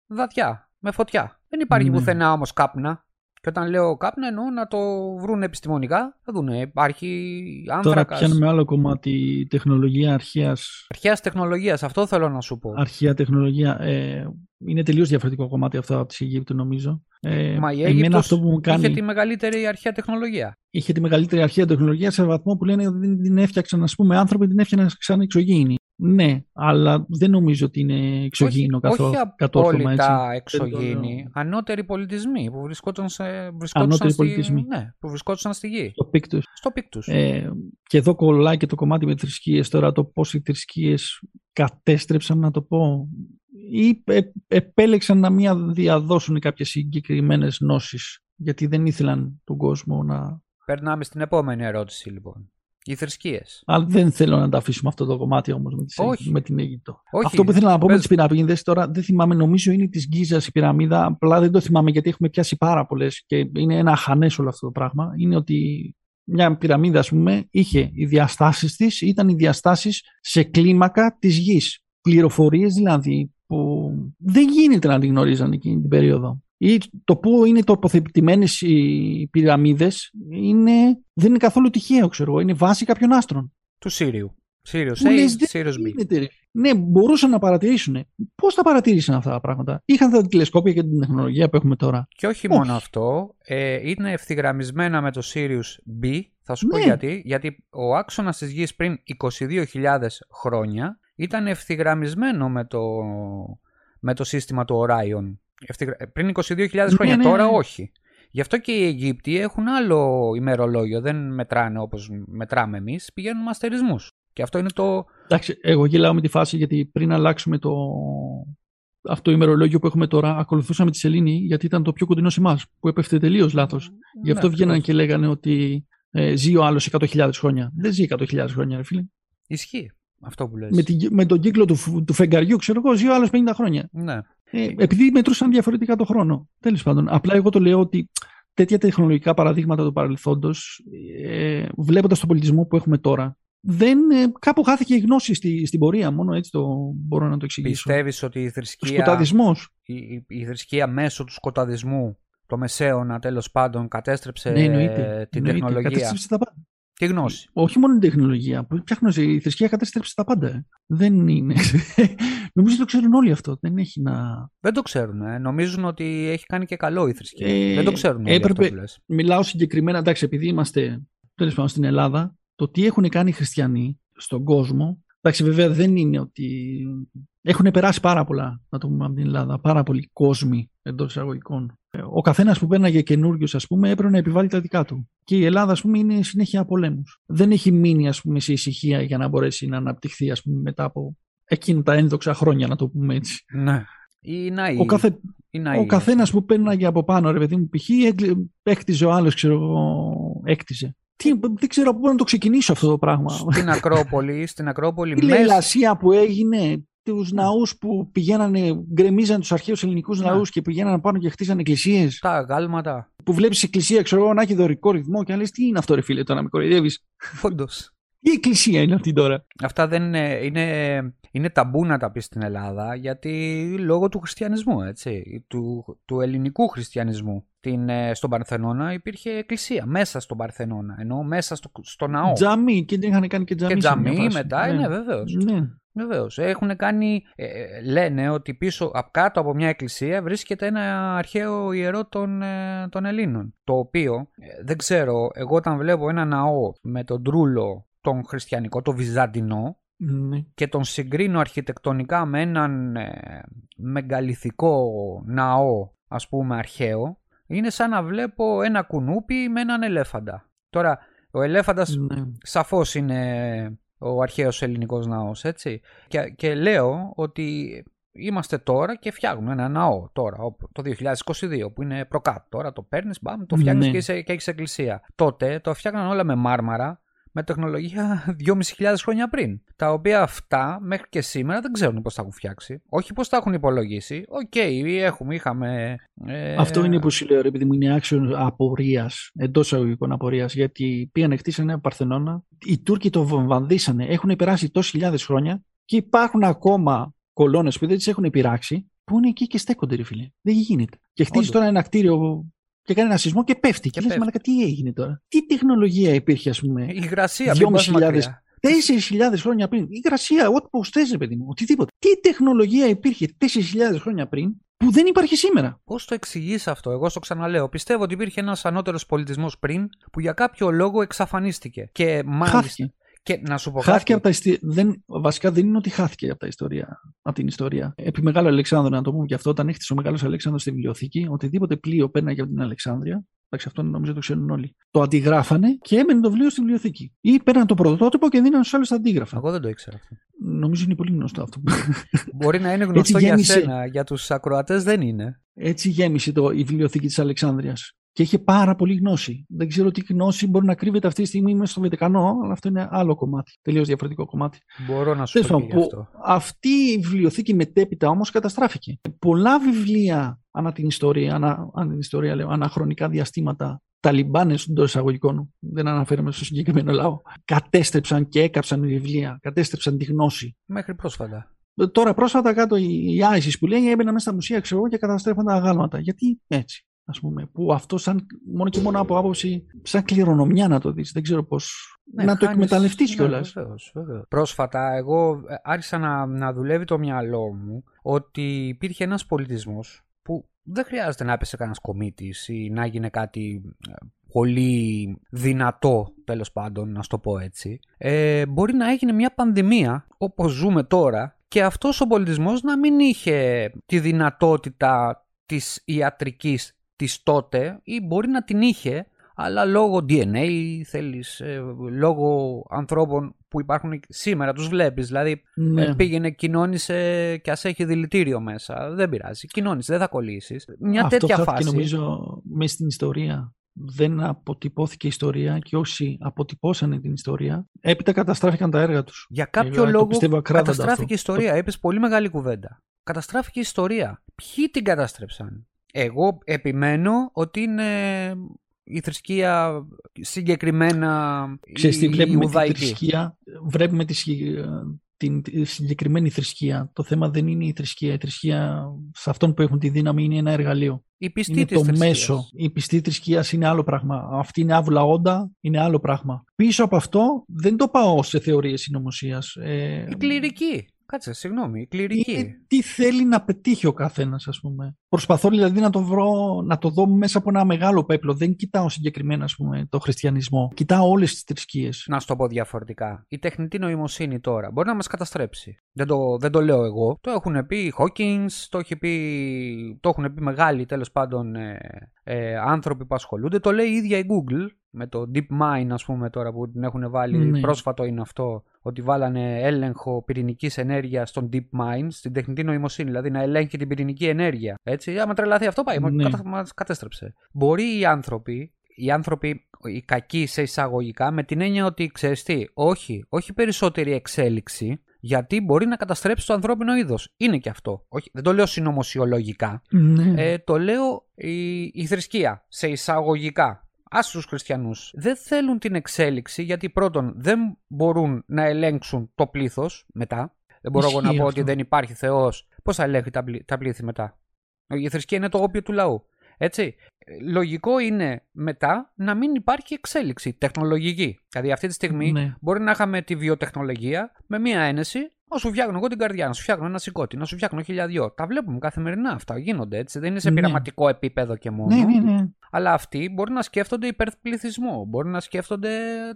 δαδιά με φωτιά. Δεν υπάρχει ναι. πουθενά όμως κάπνα. Και όταν λέω κάπνα εννοώ να το βρουν επιστημονικά. Θα δουν. Υπάρχει άνθρακας. Τώρα πιάνουμε άλλο κομμάτι τεχνολογία αρχαίας. Αρχαίας τεχνολογίας, αυτό θέλω να σου πω. Αρχαία τεχνολογία. Ε, είναι τελείως διαφορετικό κομμάτι αυτό από τη Αιγύπτου, νομίζω. Ε, Μα η Αίγυπτος αυτό που μου κάνει... είχε τη μεγαλύτερη αρχαία τεχνολογία. Είχε τη μεγαλύτερη αρχαία τεχνολογία σε βαθμό που λένε ότι δεν την έφτιαξαν, ας πούμε, άνθρωποι, την έφτιαξαν εξωγήινοι. Ναι, αλλά δεν νομίζω ότι είναι εξωγήινο καθόλου. Όχι απόλυτα εξωγήινοι, ανώτεροι πολιτισμοί που βρισκόταν, σε, βρισκόταν, στη, πολιτισμοί. Ναι, που βρισκόταν στη γη. Στο πίκτους. Στο πίκτους. Ε, και εδώ κολλάει και το κομμάτι με θρησκείες τώρα, το πώς οι θρησκείες κατέστρεψαν να το πω ή επέλεξαν να μην διαδώσουν κάποιες συγκεκριμένες γνώσεις γιατί δεν ήθελαν τον κόσμο να... Περνάμε στην επόμενη ερώτηση λοιπόν. Οι θρησκείες. Αλλά δεν θέλω να τα αφήσουμε αυτό το κομμάτι όμως με, με την Αίγυπτο. Αυτό που ήθελα να πω με τις πυραμίδες τώρα δεν θυμάμαι, νομίζω είναι της Γκίζα η πυραμίδα. Απλά δεν το θυμάμαι γιατί έχουμε πιάσει πάρα πολλές και είναι ένα αχανές όλο αυτό το πράγμα. Είναι ότι μια πυραμίδα, ας πούμε, είχε οι διαστάσεις της, ήταν οι διαστάσεις σε κλίμακα της γης. Πληροφορίες δηλαδή που δεν γίνεται να την γνωρίζαν εκείνη την περίοδο. Ή το που είναι τοποθετημένες οι πυραμίδες δεν είναι καθόλου τυχαίο, ξέρω εγώ. Είναι βάση κάποιων άστρων. Του Σύριου. Sirius A, Sirius B. Ναι, μπορούσαν να παρατηρήσουν. Πώς τα παρατήρησαν αυτά τα πράγματα; Είχαν τα τηλεσκόπια και την τεχνολογία που έχουμε τώρα. Και όχι, μόνο αυτό. Ε, είναι ευθυγραμμισμένα με το Sirius B. Θα σου πω ναι. γιατί. Γιατί ο άξονας της γης πριν 22.000 χρόνια ήταν ευθυγραμμισμένο με το, με το σύστημα του Orion. Πριν 22.000 χρόνια, ναι, ναι, τώρα όχι. Γι' αυτό και οι Αιγύπτιοι έχουν άλλο ημερολόγιο. Δεν μετράνε όπως μετράμε εμείς, πηγαίνουν με αστερισμούς. Και αυτό είναι το. Εντάξει, εγώ γελάω με τη φάση γιατί πριν αλλάξουμε το, αυτό το ημερολόγιο που έχουμε τώρα, ακολουθούσαμε τη Σελήνη γιατί ήταν το πιο κοντινό σε εμάς, που έπεφτε τελείως λάθος. Γι' αυτό ναι, βγαίναν και λέγανε ότι ε, ζει ο άλλος 100.000 χρόνια. Δεν ζει 100.000 χρόνια, ρε φίλε. Ισχύει αυτό που λες. Με, τη, με τον κύκλο του, του φεγγαριού, ξέρω εγώ, ζει ο άλλο 50 χρόνια. Ναι. Ε, επειδή μετρούσαν διαφορετικά το χρόνο. Τέλος πάντων. Απλά εγώ το λέω ότι τέτοια τεχνολογικά παραδείγματα του παρελθόντος, ε, βλέποντας τον πολιτισμό που έχουμε τώρα, δεν, ε, κάπου χάθηκε η γνώση στη, στην πορεία. Μόνο έτσι το μπορώ να το εξηγήσω. Πιστεύεις ότι η θρησκεία. Σκοταδισμός. Η, η, η, θρησκεία μέσω του σκοταδισμού, το μεσαίωνα τέλος πάντων, κατέστρεψε ναι, την τεχνολογία. Κατέστρεψε τα πάντα. Τη γνώση. Όχι μόνο την τεχνολογία. Που η θρησκεία κατέστρεψε τα πάντα. Δεν είναι. (laughs) Νομίζω το ξέρουν όλοι αυτό. Δεν έχει να. Δεν το ξέρουν. Ε. Νομίζουν ότι έχει κάνει και καλό η θρησκεία. Ε, δεν το ξέρουν όλοι έπρεπε, αυτό που λες. Μιλάω συγκεκριμένα, εντάξει, επειδή είμαστε τέλος πάντων στην Ελλάδα, το τι έχουν κάνει οι χριστιανοί στον κόσμο. Εντάξει, βέβαια δεν είναι ότι. Έχουν περάσει πάρα πολλά, να το πούμε από την Ελλάδα. Πάρα πολλοί κόσμοι εντός εισαγωγικών. Ο καθένας που πέρναγε καινούριο, ας πούμε, έπρεπε να επιβάλλει τα δικά του. Και η Ελλάδα, ας πούμε, είναι συνέχεια πολέμους. Δεν έχει μείνει, ας πούμε, σε ησυχία για να μπορέσει να αναπτυχθεί, ας πούμε, μετά από εκείνα τα ένδοξα χρόνια, να το πούμε έτσι. Ναι. Ή Ο, καθε... ο καθένας που πέρναγε από πάνω, ρε παιδί μου, π.χ. έκτιζε ο άλλος, ξέρω εγώ, έκτιζε. Τι, δεν ξέρω από πού να το ξεκινήσω αυτό το πράγμα. Στην Ακρόπολη, στην Ακρόπολη. Η λαϊλασία που έγινε, τους ναούς που πηγαίνανε, γκρεμίζαν τους αρχαίους ελληνικούς ναι. ναούς και πηγαίνανε πάνω και χτίζαν εκκλησίες. Τα αγάλματα. Που βλέπεις εκκλησία, ξέρω εγώ, να έχει δωρικό ρυθμό και να λες τι είναι αυτό, ρε φίλε, το να με κοροϊδεύεις. Όντως. Τι εκκλησία είναι αυτή τώρα. Αυτά δεν είναι, είναι, είναι ταμπού να τα πεις στην Ελλάδα γιατί λόγω του χριστιανισμού, έτσι, του, του ελληνικού χριστιανισμού. Την, ε, στον Παρθενώνα υπήρχε εκκλησία μέσα στον Παρθενώνα, ενώ μέσα στο, στο ναό. Τζαμί και δεν είχαν κάνει και τζαμί. Και τζαμί μετά, ναι, ναι βεβαίως. Ναι. Βεβαίως. Έχουν κάνει. Ε, ε, λένε ότι πίσω, κάτω από μια εκκλησία βρίσκεται ένα αρχαίο ιερό των, ε, των Ελλήνων. Το οποίο δεν ξέρω, εγώ όταν βλέπω ένα ναό με τον τρούλο τον χριστιανικό, το βυζαντινό, ναι. και τον συγκρίνω αρχιτεκτονικά με έναν μεγαλυθικό ναό, ας πούμε αρχαίο, είναι σαν να βλέπω ένα κουνούπι με έναν ελέφαντα. Τώρα, ο ελέφαντας ναι. σαφώς είναι ο αρχαίος ελληνικός ναός, έτσι. Και, και λέω ότι είμαστε τώρα και φτιάχνουμε ένα ναό τώρα, το 2022 που είναι προκάτ. Τώρα το παίρνεις, μπαμ, το φτιάχνεις ναι. και, και έχεις εκκλησία. Τότε το φτιάχναν όλα με μάρμαρα, με τεχνολογία (laughs) 2.500 χρόνια πριν. Τα οποία αυτά μέχρι και σήμερα δεν ξέρουν πώς τα έχουν φτιάξει. Όχι πώς τα έχουν υπολογίσει. OK, okay, έχουμε, είχαμε. Ε... Αυτό είναι που σου λέω, επειδή μου είναι άξιο απορίας, εντός εισαγωγικών απορίας, γιατί πήγαν χτίσανε ένα Παρθενώνα. Οι Τούρκοι το βομβανδίσανε. Έχουν περάσει τόσες χιλιάδες χρόνια και υπάρχουν ακόμα κολόνες που δεν τις έχουν πειράξει που είναι εκεί και στέκονται, ρε φίλε. Δεν γίνεται. Και χτίζεις τώρα ένα κτίριο και κάνει ένα σεισμό και πέφτει. Και, και λες, μαλακα, τι έγινε τώρα; Τι τεχνολογία υπήρχε, ας πούμε. Η υγρασία, 2.500. 4.000 χρόνια πριν. Η υγρασία, ό,τι πώ θες, παιδί μου, οτιδήποτε. Τι τεχνολογία υπήρχε 4.000 χρόνια πριν που δεν υπάρχει σήμερα; Πώς το εξηγείς αυτό, εγώ στο ξαναλέω. Πιστεύω ότι υπήρχε ένας ανώτερος πολιτισμός πριν που για κάποιο λόγο εξαφανίστηκε. Και μάλιστα. Χάθηκε. Και να σου πω χάθηκε από τα ιστι... δεν... Βασικά δεν είναι ότι χάθηκε από, τα ιστορία... από την ιστορία. Επί Μεγάλο Αλεξάνδρου, να το πούμε και αυτό, όταν έχτισε ο Μεγάλος Αλέξανδρος στη βιβλιοθήκη, οτιδήποτε πλοίο πέρναγε από την Αλεξάνδρεια, εντάξει, αυτό νομίζω το ξέρουν όλοι, το αντιγράφανε και έμενε το βιβλίο στη βιβλιοθήκη. Ή παίρναν το πρωτότυπο και δίναν στου άλλους αντίγραφα. Εγώ δεν το ήξερα αυτό. Νομίζω είναι πολύ γνωστό αυτό. (laughs) Μπορεί να είναι γνωστό για σένα, για τους ακροατές δεν είναι. Έτσι γέμισε το, η βιβλιοθήκη της Αλεξάνδρεια και είχε πάρα πολύ γνώση. Δεν ξέρω τι γνώση μπορεί να κρύβεται αυτή τη στιγμή μέσα στο Βατικανό, αλλά αυτό είναι άλλο κομμάτι. Τελείως διαφορετικό κομμάτι. Μπορώ να σου πω αυτό. Αυτή η βιβλιοθήκη μετέπειτα όμως καταστράφηκε. Πολλά βιβλία ανά την ιστορία, ανά, ανά την ιστορία λέω, αναχρονικά διαστήματα, Ταλιμπάνε των εισαγωγικών, δεν αναφέρομαι στο συγκεκριμένο λαό, κατέστρεψαν και έκαψαν βιβλία, κατέστρεψαν τη γνώση. Μέχρι πρόσφατα. Τώρα πρόσφατα κάτω η ISIS που λέει έμπαινα μέσα στα μουσεία ξέρω, και καταστρέφαν τα αγάλματα. Γιατί έτσι ας πούμε, που αυτό σαν, μόνο και μόνο από άποψη, σαν κληρονομιά να το δεις, δεν ξέρω πώς, ναι, να το εκμεταλλευτείς ναι, κιόλας. Πρόσφατα εγώ ε, άρχισα να, να δουλεύει το μυαλό μου ότι υπήρχε ένας πολιτισμός που δεν χρειάζεται να έπεσε κανένας κομίτης ή να γίνει κάτι ε, πολύ δυνατό, τέλος πάντων, να το πω έτσι. Ε, μπορεί να έγινε μια πανδημία, όπως ζούμε τώρα, και αυτός ο πολιτισμός να μην είχε τη δυνατότητα της ιατρικής της τότε ή μπορεί να την είχε αλλά λόγω DNA θέλεις, ε, λόγω ανθρώπων που υπάρχουν σήμερα, τους βλέπεις, δηλαδή ναι. Ε, πήγαινε, κοινώνησε και ας έχει δηλητήριο μέσα, δεν πειράζει, κοινώνησε, δεν θα κολλήσεις. Μια Αυτό τέτοια φάση. Αυτό νομίζω μέσα στην ιστορία. Δεν αποτυπώθηκε η ιστορία και όσοι αποτυπώσανε την ιστορία, έπειτα καταστράφηκαν τα έργα τους. Για κάποιο Εγώ, λόγο καταστράφηκε η ιστορία, το... έπεσε πολύ μεγάλη κουβέντα. Καταστράφηκε η ιστορία. Ποιοι την κατάστρεψαν; Εγώ επιμένω ότι είναι η θρησκεία συγκεκριμένα Ξέρεις, η, βλέπουμε η τη θρησκεία, βλέπουμε τη, την συγκεκριμένη θρησκεία. Το θέμα δεν είναι η θρησκεία. Η θρησκεία σε αυτόν που έχουν τη δύναμη είναι ένα εργαλείο. Η πιστή είναι της το μέσο. Η πιστή θρησκεία είναι άλλο πράγμα. Αυτή είναι άβουλα όντα, είναι άλλο πράγμα. Πίσω από αυτό δεν το πάω σε θεωρίες συνωμοσίας. Ε, η κληρική. Κάτσε, συγγνώμη, κληρική. τι θέλει να πετύχει ο καθένας, ας πούμε. Προσπαθώ δηλαδή να το, βρω, να το δω μέσα από ένα μεγάλο πέπλο. Δεν κοιτάω συγκεκριμένα ας πούμε, το χριστιανισμό. Κοιτάω όλες τις θρησκείες. Να σου το πω διαφορετικά. Η τεχνητή νοημοσύνη τώρα μπορεί να μας καταστρέψει. Δεν το, δεν το λέω εγώ. Το έχουν πει οι Hawkins, το, πει, το έχουν πει μεγάλοι τέλος πάντων ε, ε, άνθρωποι που ασχολούνται. Το λέει η ίδια η Google με το DeepMind ας πούμε τώρα που την έχουν βάλει, ναι. πρόσφατο είναι αυτό, ότι βάλανε έλεγχο πυρηνικής ενέργειας στον DeepMind, στην τεχνητή νοημοσύνη, δηλαδή να ελέγχει την πυρηνική ενέργεια. Έτσι, άμα τρελαθεί αυτό πάει, ναι. μας κατέστρεψε. Μπορεί οι άνθρωποι, οι άνθρωποι οι κακοί σε εισαγωγικά με την έννοια ότι ξέρεις τι, όχι, όχι περισσότερη εξέλιξη, γιατί μπορεί να καταστρέψει το ανθρώπινο είδος. Είναι και αυτό. Όχι, δεν το λέω συνωμοσιολογικά. Ναι. Ε, το λέω η, η θρησκεία, σε εισαγωγικά άσου χριστιανούς. Δεν θέλουν την εξέλιξη γιατί πρώτον δεν μπορούν να ελέγξουν το πλήθος μετά. Δεν μπορώ εγώ να πω ότι δεν υπάρχει Θεός. Πώς θα ελέγχει τα, τα πλήθη μετά; Η θρησκεία είναι το όπιο του λαού. Έτσι. Λογικό είναι μετά να μην υπάρχει εξέλιξη τεχνολογική. Δηλαδή αυτή τη στιγμή ναι. μπορεί να είχαμε τη βιοτεχνολογία με μία ένεση να σου φτιάχνω εγώ την καρδιά, να σου φτιάχνω ένα σηκώτη, να σου φτιάχνω χιλιαδιό. Τα βλέπουμε καθημερινά αυτά. Γίνονται έτσι. Δεν είναι σε ναι. πειραματικό επίπεδο και μόνο. Ναι, ναι, ναι. Αλλά αυτοί μπορεί να σκέφτονται υπερπληθυσμό. Μπορεί να σκέφτονται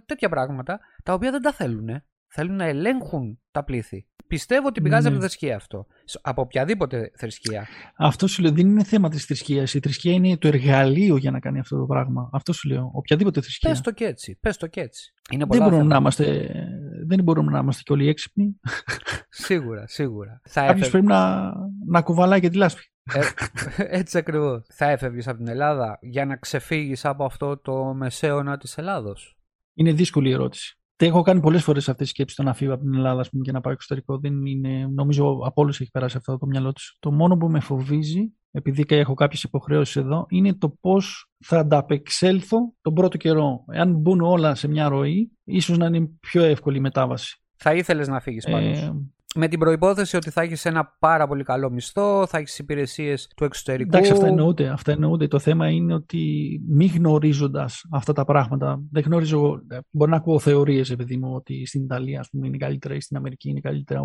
τέτοια πράγματα τα οποία δεν τα θέλουν. Θέλουν να ελέγχουν τα πλήθη. Πιστεύω ότι πηγάζει από τη θρησκεία αυτό. Από οποιαδήποτε θρησκεία. Αυτό σου λέω δεν είναι θέμα της θρησκείας. Η θρησκεία είναι το εργαλείο για να κάνει αυτό το πράγμα. Αυτό σου λέω. Οποιαδήποτε θρησκεία. Πες το και έτσι. Πες το και έτσι. Είναι δεν, μπορούμε να είμαστε, δεν μπορούμε να είμαστε και όλοι έξυπνοι. (laughs) σίγουρα, σίγουρα. Κάποιος πρέπει να, να κουβαλάει και τη λάσπη. Ε, (laughs) έτσι ακριβώς. Θα έφευγες από την Ελλάδα για να ξεφύγεις από αυτό το μεσαίωνα της Ελλάδος. Είναι δύσκολη η ερώτηση έχω κάνει πολλές φορές αυτή τη σκέψη το να φύγω από την Ελλάδα πούμε, και να πάω εξωτερικό. Δεν είναι, νομίζω από όλους έχει περάσει αυτό το μυαλό τους. Το μόνο που με φοβίζει, επειδή έχω κάποιες υποχρεώσεις εδώ, είναι το πώς θα ανταπεξέλθω τον πρώτο καιρό. Εάν μπουν όλα σε μια ροή, ίσως να είναι πιο εύκολη η μετάβαση. Θα ήθελες να φύγεις πάνω. Ε, με την προπόθεση ότι θα έχεις ένα πάρα πολύ καλό μισθό, θα έχεις υπηρεσίες του εξωτερικού. Εντάξει, αυτά εννοούνται. Αυτά εννοούνται. Το θέμα είναι ότι μη γνωρίζοντας αυτά τα πράγματα, δεν γνωρίζω. Μπορεί να ακούω θεωρίες, επειδή μου, ότι στην Ιταλία ας πούμε, είναι καλύτερα ή στην Αμερική είναι καλύτερα.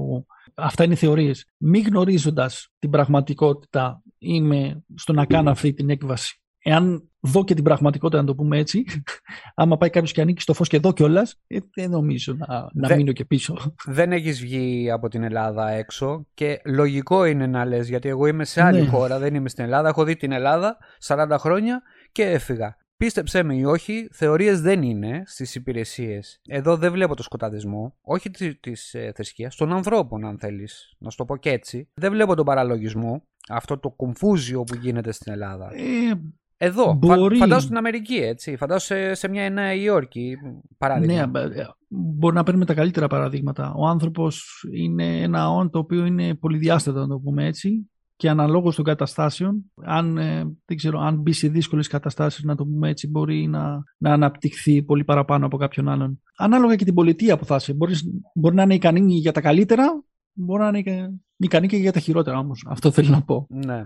Αυτά είναι θεωρίες. Μη γνωρίζοντας την πραγματικότητα, είμαι στο να κάνω αυτή την έκβαση εάν δω και την πραγματικότητα, να το πούμε έτσι, (laughs) άμα πάει κάποιος και ανήκει στο φως και δω κιόλας, ε, δεν νομίζω να, να μείνω και πίσω. (laughs) Δεν έχεις βγει από την Ελλάδα έξω και λογικό είναι να λες, γιατί εγώ είμαι σε άλλη ναι. χώρα, δεν είμαι στην Ελλάδα. Έχω δει την Ελλάδα 40 χρόνια και έφυγα. Πίστεψέ με ή όχι, θεωρίες δεν είναι στις υπηρεσίες. Εδώ δεν βλέπω το σκοταδισμό, όχι τη ε, θρησκείας, των ανθρώπων, αν θέλεις, να σου το πω και έτσι. Δεν βλέπω τον παραλογισμό, αυτό το κομφούζιο που γίνεται στην Ελλάδα. Ε, εδώ, μπορεί... φαντάσου στην Αμερική, έτσι. Φαντάσου σε, σε μια Νέα Υόρκη, παράδειγμα. Ναι, ε, μπορεί να παίρνουμε τα καλύτερα παραδείγματα. Ο άνθρωπος είναι ένα όν το οποίο είναι πολυδιάστατο, να το πούμε έτσι, και αναλόγως των καταστάσεων, αν, ε, δεν ξέρω, αν μπει σε δύσκολες καταστάσεις, να το πούμε έτσι, μπορεί να, να αναπτυχθεί πολύ παραπάνω από κάποιον άλλον. Ανάλογα και την πολιτεία που θα είσαι. Μπορείς, μπορεί να είναι ικανή για τα καλύτερα, μπορεί να είναι ικανή και για τα χειρότερα όμως. Αυτό θέλω να πω. Ναι.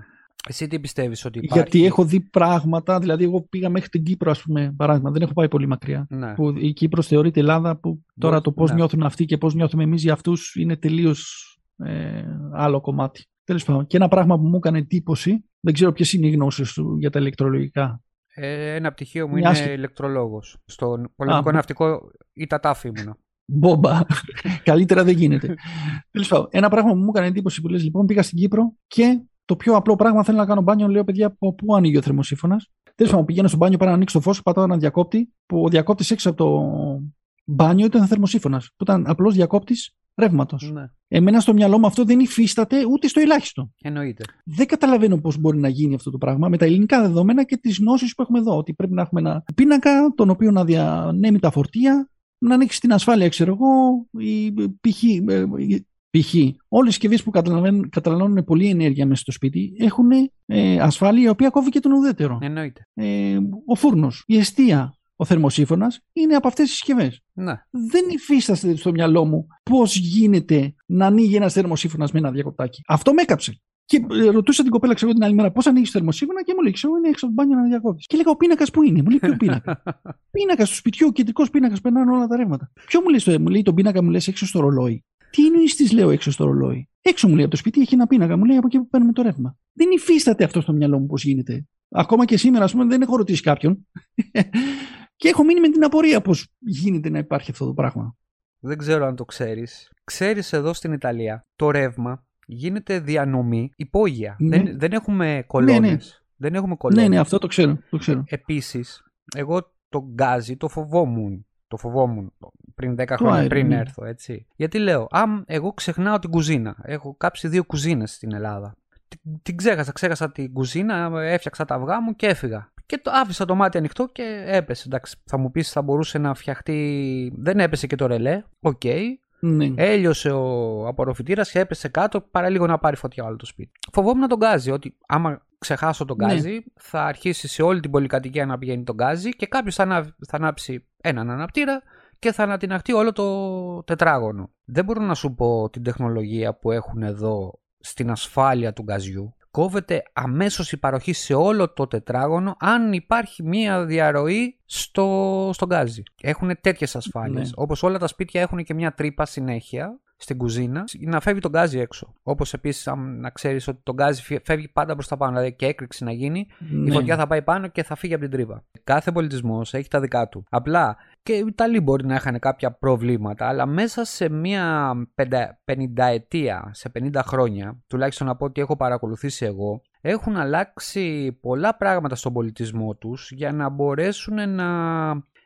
Εσύ τι πιστεύεις ότι υπάρχει; Γιατί έχω δει πράγματα, δηλαδή εγώ πήγα μέχρι την Κύπρο, ας πούμε, παράδειγμα, δεν έχω πάει πολύ μακριά. Ναι. Που η Κύπρος θεωρείται Ελλάδα, που τώρα το πώς ναι. νιώθουν αυτοί και πώς νιώθουμε εμείς για αυτούς είναι τελείως ε, άλλο κομμάτι. Τέλος πάντων. Και ένα πράγμα που μου έκανε εντύπωση, δεν ξέρω ποιες είναι οι γνώσεις σου για τα ηλεκτρολογικά. Ε, ένα πτυχίο μου είναι άσχη... ηλεκτρολόγος. Στο πολεμικό ναυτικό ή τα τάφη ήμουνα. Μπόμπα. (laughs) Καλύτερα δεν γίνεται. Τέλος πάντων. Ένα πράγμα που μου έκανε εντύπωση που λες, λοιπόν, πήγα στην Κύπρο και το πιο απλό πράγμα θέλω να κάνω μπάνιο, λέω παιδιά, από πού ανοίγει ο θερμοσύφωνας. Τέλος πάντων, πηγαίνω στο μπάνιο, para να ανοίξω το φως, πατάω έναν διακόπτη, που ο διακόπτης έξω από το μπάνιο ήταν θερμοσύφωνας, που ήταν απλός διακόπτης ρεύματος. Ναι. Εμένα στο μυαλό μου αυτό δεν υφίσταται ούτε στο ελάχιστο. Εννοείται. Δεν καταλαβαίνω πώς μπορεί να γίνει αυτό το πράγμα με τα ελληνικά δεδομένα και τις γνώσεις που έχουμε εδώ. Ότι πρέπει να έχουμε ένα πίνακα, τον οποίο να διανέμει τα φορτία, να ανοίξει την ασφάλεια, ξέρω εγώ, η π.χ. Ε, π.χ. όλες οι συσκευές που καταναλώνουν πολύ ενέργεια μέσα στο σπίτι έχουν ε, ασφάλεια η οποία κόβει και τον ουδέτερο. Εννοείται. Ε, ο φούρνος, η αιστεία, ο θερμοσύφωνας είναι από αυτές τις συσκευές. Ναι. Δεν υφίσταστε στο μυαλό μου πώς γίνεται να ανοίγει ένας θερμοσύφωνας με ένα διακοπτάκι. Αυτό με έκαψε. Και ε, ρωτούσα την κοπέλα, ξέρω την άλλη μέρα, πώς ανοίγεις το θερμοσύφωνα και μου λέει: Ξέρω, είναι έξω από το μπάνιο να διακόπτει. Και λέγα: Ο πίνακας που είναι, μου λέει: Ποιο πίνακα; (laughs) πίνακας του σπιτιού, ο κεντρικός πίνακας, περνάνε όλα τα ρεύματα. Ποιο μου λέει, μου λέει τον πίνακα, μου λες έξω στο ρολόι. Τι εννοείς της λέω έξω στο ρολόι; Έξω μου λέει από το σπίτι έχει ένα πίνακα, μου λέει από εκεί που παίρνουμε το ρεύμα. Δεν υφίσταται αυτό στο μυαλό μου πώς γίνεται. Ακόμα και σήμερα, ας πούμε, δεν έχω ρωτήσει κάποιον. (laughs) και έχω μείνει με την απορία πώς γίνεται να υπάρχει αυτό το πράγμα. Δεν ξέρω αν το ξέρεις. Ξέρεις εδώ στην Ιταλία το ρεύμα γίνεται διανομή υπόγεια. Ναι. Δεν, δεν έχουμε κολόνες. Ναι, ναι. Δεν έχουμε κολόνες. Ναι, ναι, αυτό το ξέρω. Το ξέρω. Επίσης, εγώ το γκάζι το φοβόμουν. Το φοβόμουν πριν 10 χρόνια πριν ναι. έρθω, έτσι. Γιατί λέω, αν εγώ ξεχνάω την κουζίνα. Έχω κάψει δύο κουζίνες στην Ελλάδα. Την, την ξέχασα, ξέχασα την κουζίνα, έφτιαξα τα αυγά μου και έφυγα. Και το άφησα το μάτι ανοιχτό και έπεσε. Εντάξει, θα μου πεις θα μπορούσε να φτιαχτεί. Δεν έπεσε και το ρελέ. OK. Okay. Ναι. Έλειωσε ο απορροφητήρας και έπεσε κάτω παρά λίγο να πάρει φωτιά όλο το σπίτι. Φοβόμουν το γκάζι, ότι άμα ξεχάσω το ναι. γκάζι, θα αρχίσει σε όλη την πολυκατοικία να πηγαίνει το γκάζι και κάποιος θα, θα ανάψει έναν αναπτήρα και θα ανατιναχτεί όλο το τετράγωνο. Δεν μπορώ να σου πω την τεχνολογία που έχουν εδώ στην ασφάλεια του γκαζιού. Κόβεται αμέσως η παροχή σε όλο το τετράγωνο αν υπάρχει μία διαρροή στο, στο γκάζι. Έχουν τέτοιες ασφάλειες. Ναι. Όπως όλα τα σπίτια έχουν και μία τρύπα συνέχεια στην κουζίνα να φεύγει το γκάζι έξω. Όπως επίσης, να ξέρεις ότι το γκάζι φεύγει πάντα προς τα πάνω, δηλαδή και έκρηξη να γίνει, ναι. η φωτιά θα πάει πάνω και θα φύγει από την τρύπα. Κάθε πολιτισμός έχει τα δικά του. Απλά και οι Ιταλοί μπορεί να είχαν κάποια προβλήματα, αλλά μέσα σε μία 50 ετία, σε 50 χρόνια, τουλάχιστον από ό,τι έχω παρακολουθήσει εγώ, έχουν αλλάξει πολλά πράγματα στον πολιτισμό τους για να μπορέσουν να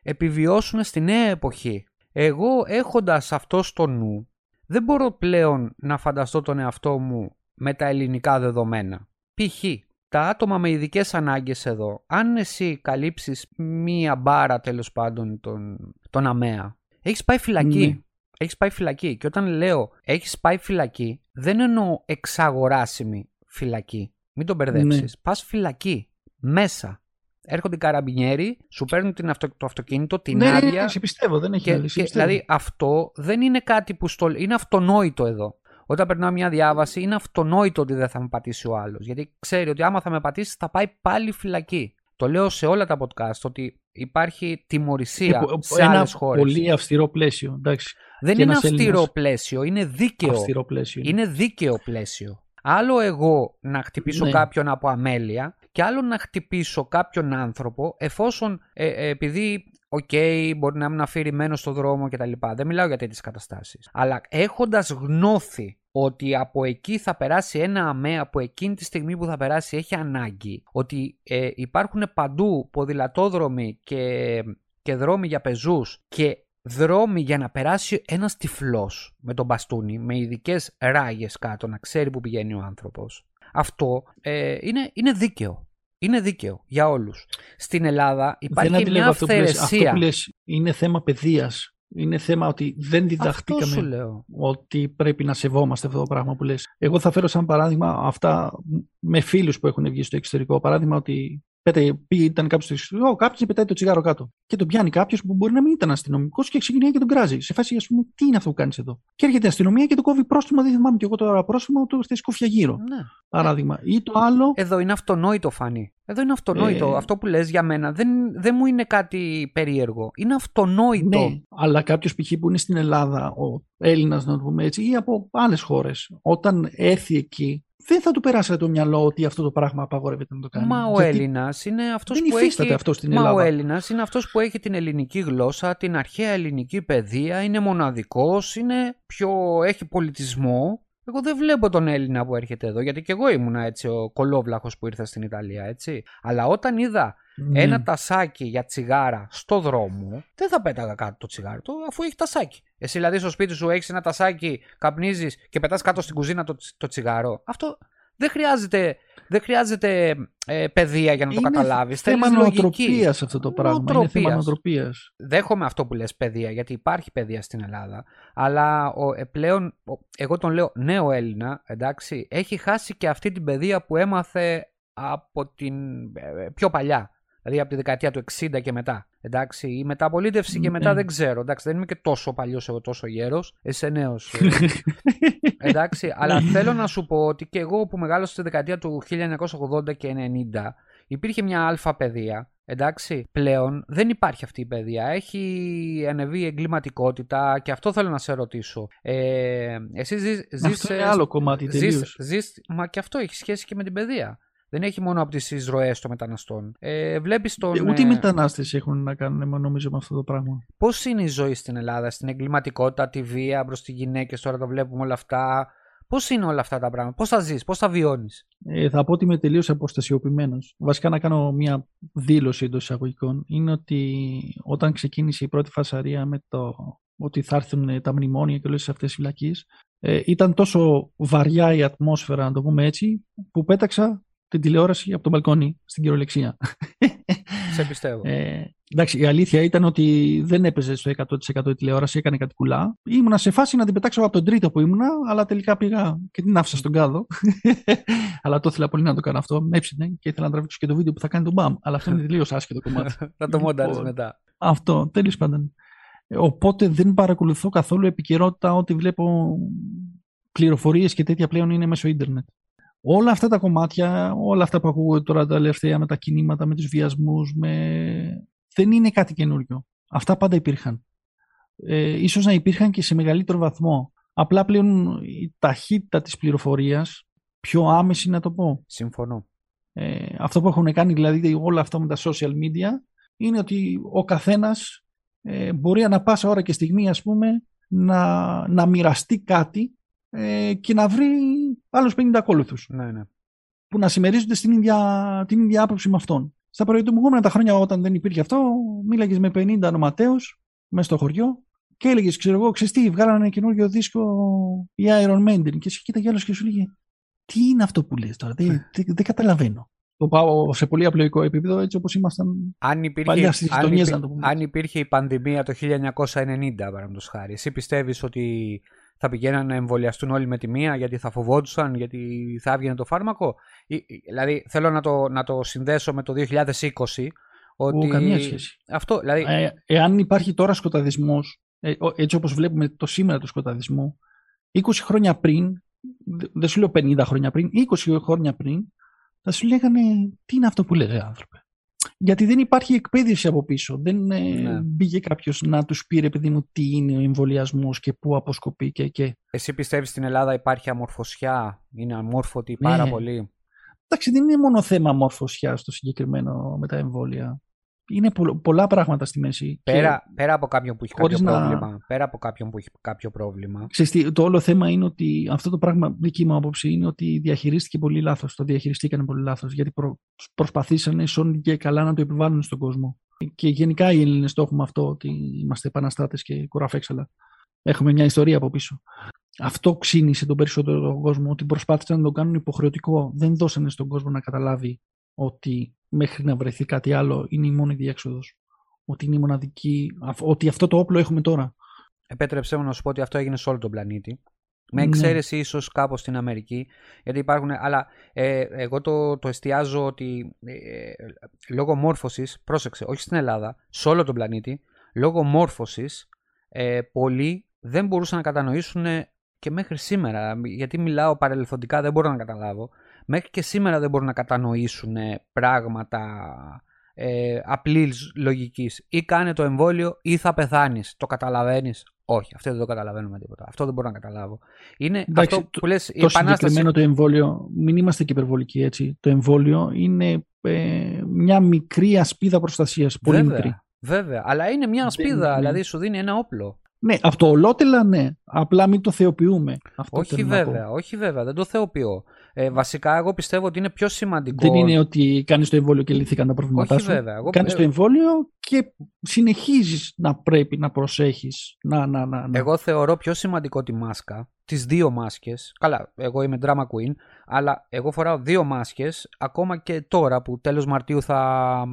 επιβιώσουν στη νέα εποχή. Εγώ έχοντας αυτό στο νου, δεν μπορώ πλέον να φανταστώ τον εαυτό μου με τα ελληνικά δεδομένα. Π.χ. τα άτομα με ειδικές ανάγκες εδώ, αν εσύ καλύψεις μία μπάρα τέλος πάντων τον, τον ΑΜΕΑ, έχεις πάει φυλακή. Ναι. Έχεις πάει φυλακή. Και όταν λέω έχεις πάει φυλακή, δεν εννοώ εξαγοράσιμη φυλακή. Μην τον μπερδέψεις. Ναι. Πας φυλακή. Μέσα έρχονται οι καραμπινιέροι, σου παίρνουν την αυτο, το αυτοκίνητο, την ναι, άδεια. Ναι, ναι, σε πιστεύω, δεν έχει και, και, Δηλαδή αυτό δεν είναι κάτι που στο, είναι αυτονόητο εδώ. Όταν περνάω μια διάβαση, είναι αυτονόητο ότι δεν θα με πατήσει ο άλλος. Γιατί ξέρει ότι άμα θα με πατήσει, θα πάει πάλι φυλακή. Το λέω σε όλα τα podcast ότι υπάρχει τιμωρησία ε, σε άλλες χώρες. Πολύ αυστηρό πλαίσιο. Εντάξει. Δεν είναι αυστηρό Έλληνας... πλαίσιο, είναι δίκαιο. Αυστηρό πλαίσιο. Είναι δίκαιο πλαίσιο. Άλλο εγώ να χτυπήσω ναι. κάποιον από αμέλεια και άλλο να χτυπήσω κάποιον άνθρωπο εφόσον ε, ε, επειδή OK, okay, μπορεί να είμαι αφηρημένος στο δρόμο κτλ. Δεν μιλάω για τέτοιες καταστάσεις. Αλλά έχοντας γνώση ότι από εκεί θα περάσει ένα ΑμεΑ που εκείνη τη στιγμή που θα περάσει έχει ανάγκη, ότι ε, υπάρχουν παντού ποδηλατόδρομοι και, και δρόμοι για πεζούς και δρόμοι για να περάσει ένας τυφλός με τον μπαστούνι, με ειδικές ράγες κάτω, να ξέρει που πηγαίνει ο άνθρωπος. Αυτό ε, είναι, είναι δίκαιο. Είναι δίκαιο για όλους. Στην Ελλάδα υπάρχει μια αυθαιρεσία. Αυτό που, λες, είναι θέμα παιδείας. Είναι θέμα ότι δεν διδαχτήκαμε ότι πρέπει να σεβόμαστε αυτό το πράγμα που λες. Εγώ θα φέρω σαν παράδειγμα αυτά με φίλους που έχουν βγει στο εξωτερικό. Παράδειγμα ότι Πέτε, ήταν κάποιος στο κάποιος και πετάει το τσιγάρο κάτω. Και τον πιάνει κάποιος που μπορεί να μην ήταν αστυνομικός και ξεκινάει και τον κράζει. Σε φάση, ας πούμε, τι είναι αυτό που κάνεις εδώ; Και έρχεται η αστυνομία και το κόβει πρόστιμο, δεν θυμάμαι και εγώ τώρα πρόστιμο, το θε κόφια γύρω. Ναι. Παράδειγμα. Ή το άλλο. Εδώ είναι αυτονόητο, Φανή. Εδώ είναι αυτονόητο. Ε... Αυτό που λες για μένα δεν, δεν μου είναι κάτι περίεργο. Είναι αυτονόητο. Ναι, αλλά κάποιος π.χ. που είναι στην Ελλάδα, ο Έλληνας, να το πούμε έτσι, ή από άλλες χώρες, όταν έρθει εκεί, δεν θα του περάσει το μυαλό ότι αυτό το πράγμα απαγορεύεται να το κάνει. Μα ο Έλληνας είναι αυτός που έχει. αυτό στην Ελλάδα. Μα ο Έλληνας είναι αυτός που έχει την ελληνική γλώσσα, την αρχαία ελληνική παιδεία, είναι μοναδικός, είναι πιο... έχει πολιτισμό Εγώ δεν βλέπω τον Έλληνα που έρχεται εδώ, γιατί και εγώ ήμουνα έτσι ο κολόβλαχος που ήρθα στην Ιταλία, έτσι. Αλλά όταν είδα ναι. ένα τασάκι για τσιγάρα στο δρόμο, δεν θα πέταγα κάτω το τσιγάρο του, αφού έχει τασάκι. Εσύ δηλαδή στο σπίτι σου έχεις ένα τασάκι, καπνίζεις και πετάς κάτω στην κουζίνα το, το τσιγάρο. Αυτό δεν χρειάζεται, δεν χρειάζεται ε, παιδεία για να το καταλάβεις. Θέμα νοοτροπίας αυτό το πράγμα. Είναι θέμα νοοτροπίας. Δέχομαι αυτό που λες παιδεία, γιατί υπάρχει παιδεία στην Ελλάδα. Αλλά ο, ε, πλέον, εγώ τον λέω νέο Έλληνα, εντάξει, έχει χάσει και αυτή την παιδεία που έμαθε από την ε, πιο παλιά. Δηλαδή από τη δεκαετία του 60 και μετά. Εντάξει, η μεταπολίτευση και μετά ναι. δεν ξέρω. Εντάξει, δεν είμαι και τόσο παλιός εγώ, τόσο γέρος. Εσύ νέος. Ε. (laughs) εντάξει, αλλά θέλω να σου πω ότι και εγώ που μεγάλωσα στη δεκαετία του 1980 και 90 υπήρχε μια αλφα παιδεία. Εντάξει, πλέον δεν υπάρχει αυτή η παιδεία. Έχει ανεβεί η εγκληματικότητα και αυτό θέλω να σε ρωτήσω. Ε, εσύ ζεις, αυτό είναι άλλο κομμάτι ζεις, ζεις, μα και αυτό έχει σχέση και με την παιδεία. Δεν έχει μόνο από τις εισρωέ των μεταναστών. Ε, βλέπεις τον, ε, ούτε οι μετανάστες έχουν να κάνουν νομίζω με αυτό το πράγμα. Πώς είναι η ζωή στην Ελλάδα, στην εγκληματικότητα, τη βία προς τις γυναίκες, τώρα το βλέπουμε όλα αυτά. Πώς είναι όλα αυτά τα πράγματα, πώς θα ζεις, πώς θα βιώνεις; Ε, θα πω ότι είμαι τελείως αποστασιοποιημένος. Βασικά να κάνω μια δήλωση εντός εισαγωγικών. Είναι ότι όταν ξεκίνησε η πρώτη φασαρία με το ότι θα έρθουν τα μνημόνια και όλες αυτές οι φυλακίε, ε, ήταν τόσο βαριά η ατμόσφαιρα, να το πούμε έτσι, που πέταξα την τηλεόραση από τον μπαλκόνι στην κυριολεξία. Σε πιστεύω. Ε, εντάξει, η αλήθεια ήταν ότι δεν έπαιζε στο 100% η τηλεόραση, έκανε κάτι κουλά. Ήμουνα σε φάση να την πετάξω από τον τρίτο που ήμουνα, αλλά τελικά πήγα και την άφησα στον κάδο. (laughs) αλλά το ήθελα πολύ να το κάνω αυτό. Με έψινε και ήθελα να τραβήξω και το βίντεο που θα κάνει τον μπαμ. Αλλά αυτό είναι τελείως άσχετο κομμάτι. (laughs) θα το μόνταρε λοιπόν, μετά. Αυτό, τέλο πάντων. Οπότε δεν παρακολουθώ καθόλου επικαιρότητα ότι βλέπω πληροφορίες και τέτοια πλέον είναι μέσω ίντερνετ. Όλα αυτά τα κομμάτια, όλα αυτά που ακούγονται τώρα τα τελευταία με τα κινήματα, με τους βιασμούς, με... δεν είναι κάτι καινούριο. Αυτά πάντα υπήρχαν. Ε, ίσως να υπήρχαν και σε μεγαλύτερο βαθμό. Απλά πλέον η ταχύτητα της πληροφορίας, πιο άμεση να το πω. Συμφωνώ. Ε, αυτό που έχουν κάνει δηλαδή όλα αυτά με τα social media είναι ότι ο καθένας ε, μπορεί ανα πάσα ώρα και στιγμή ας πούμε να, να μοιραστεί κάτι ε, και να βρει άλλους 50 ακόλουθους. Ναι, ναι. Που να συμμερίζονται στην ίδια, την ίδια άποψη με αυτόν. Στα προηγούμενα τα χρόνια, όταν δεν υπήρχε αυτό, μίλαγες με 50 ονοματέους μέσα στο χωριό και έλεγες, ξέρω εγώ, ξέρεις τι, βγάλανε ένα καινούργιο δίσκο η Iron Maiden. Και εσύ κοίταγε άλλος και σου λέγε, Τι είναι αυτό που λες τώρα, (laughs) δεν, δεν καταλαβαίνω. Το πάω σε πολύ απλοϊκό επίπεδο, έτσι όπως ήμασταν αν υπήρχε, παλιά στις αν, υπήρχε, αν υπήρχε η πανδημία το 1990, παραδείγματος χάρη, εσύ πιστεύεις ότι θα πηγαίναν να εμβολιαστούν όλοι με τη μία γιατί θα φοβόντουσαν, γιατί θα έβγαινε το φάρμακο; Δηλαδή θέλω να το, να το συνδέσω με το 2020. Ότι... καμία σχέση. Αυτό, δηλαδή... ε, εάν υπάρχει τώρα σκοταδισμός, ε, έτσι όπως βλέπουμε το σήμερα το σκοταδισμό, 20 χρόνια πριν, δεν σου λέω 50 χρόνια πριν, 20 χρόνια πριν, θα σου λέγανε τι είναι αυτό που λέγε άνθρωπε. Γιατί δεν υπάρχει εκπαίδευση από πίσω. Δεν ε, ναι. μπήκε κάποιος να τους πει, ρε παιδί μου, τι είναι ο εμβολιασμός και πού αποσκοπεί και, και. Εσύ πιστεύεις στην Ελλάδα υπάρχει αμορφωσιά, είναι αμόρφωτη πάρα ναι. πολύ; Εντάξει, δεν είναι μόνο θέμα αμορφωσιά στο συγκεκριμένο με τα εμβόλια είναι πολλά πράγματα στη μέση. Πέρα, πέρα από κάποιον που έχει κάποιο να... πρόβλημα. Πέρα από κάποιον που έχει κάποιο πρόβλημα. Ξέρετε, το όλο θέμα είναι ότι αυτό το πράγμα, δική μου άποψη, είναι ότι διαχειρίστηκε πολύ λάθος. Το διαχειριστήκαν πολύ λάθος. Γιατί προ, προσπαθήσανε σώνει και καλά να το επιβάλλουν στον κόσμο. Και γενικά οι Έλληνες το έχουμε αυτό, ότι είμαστε επαναστάτες και κουραφέξαλα. Έχουμε μια ιστορία από πίσω. Αυτό ξύνησε τον περισσότερο κόσμο, ότι προσπάθησαν να το κάνουν υποχρεωτικό. Δεν δώσανε στον κόσμο να καταλάβει ότι μέχρι να βρεθεί κάτι άλλο είναι η μόνη διέξοδος. Ότι είναι η μοναδική, ότι αυτό το όπλο έχουμε τώρα. Επέτρεψέ μου να σου πω ότι αυτό έγινε σε όλο τον πλανήτη. Με ναι. εξαίρεση ναι. ίσως κάπως στην Αμερική, γιατί υπάρχουν, αλλά ε, εγώ το, το εστιάζω ότι ε, λόγω μόρφωσης, πρόσεξε, όχι στην Ελλάδα, σε όλο τον πλανήτη, λόγω μόρφωσης, ε, πολλοί δεν μπορούσαν να κατανοήσουν και μέχρι σήμερα, γιατί μιλάω παρελθοντικά δεν μπορώ να καταλάβω, μέχρι και σήμερα δεν μπορούν να κατανοήσουν πράγματα ε, απλής λογικής. Ή κάνε το εμβόλιο ή θα πεθάνεις. Το καταλαβαίνεις; Όχι, αυτό δεν το καταλαβαίνουμε τίποτα. Αυτό δεν μπορώ να καταλάβω. Είναι Εντάξει, αυτό που λες, το, η το συγκεκριμένο το εμβόλιο, μην είμαστε και υπερβολικοί έτσι. Το εμβόλιο είναι ε, μια μικρή ασπίδα προστασίας. Πολύ βέβαια, μικρή. Βέβαια, αλλά είναι μια ασπίδα, δηλαδή σου δίνει ένα όπλο. Ναι, αυτό ολότελα ναι. Απλά μην το θεοποιούμε. Αυτό όχι βέβαια, όχι βέβαια, δεν το θεοποιώ. Ε, βασικά, εγώ πιστεύω ότι είναι πιο σημαντικό. Δεν είναι ότι κάνεις το εμβόλιο και λύθηκαν τα προβλήματά όχι, σου. Βέβαια. Εγώ... Κάνεις το εμβόλιο και συνεχίζεις να πρέπει να προσέχεις. Να, να, να, να. Εγώ θεωρώ πιο σημαντικό τη μάσκα, τις δύο μάσκες. Καλά, εγώ είμαι drama queen, αλλά εγώ φοράω δύο μάσκες ακόμα και τώρα που τέλος Μαρτίου θα,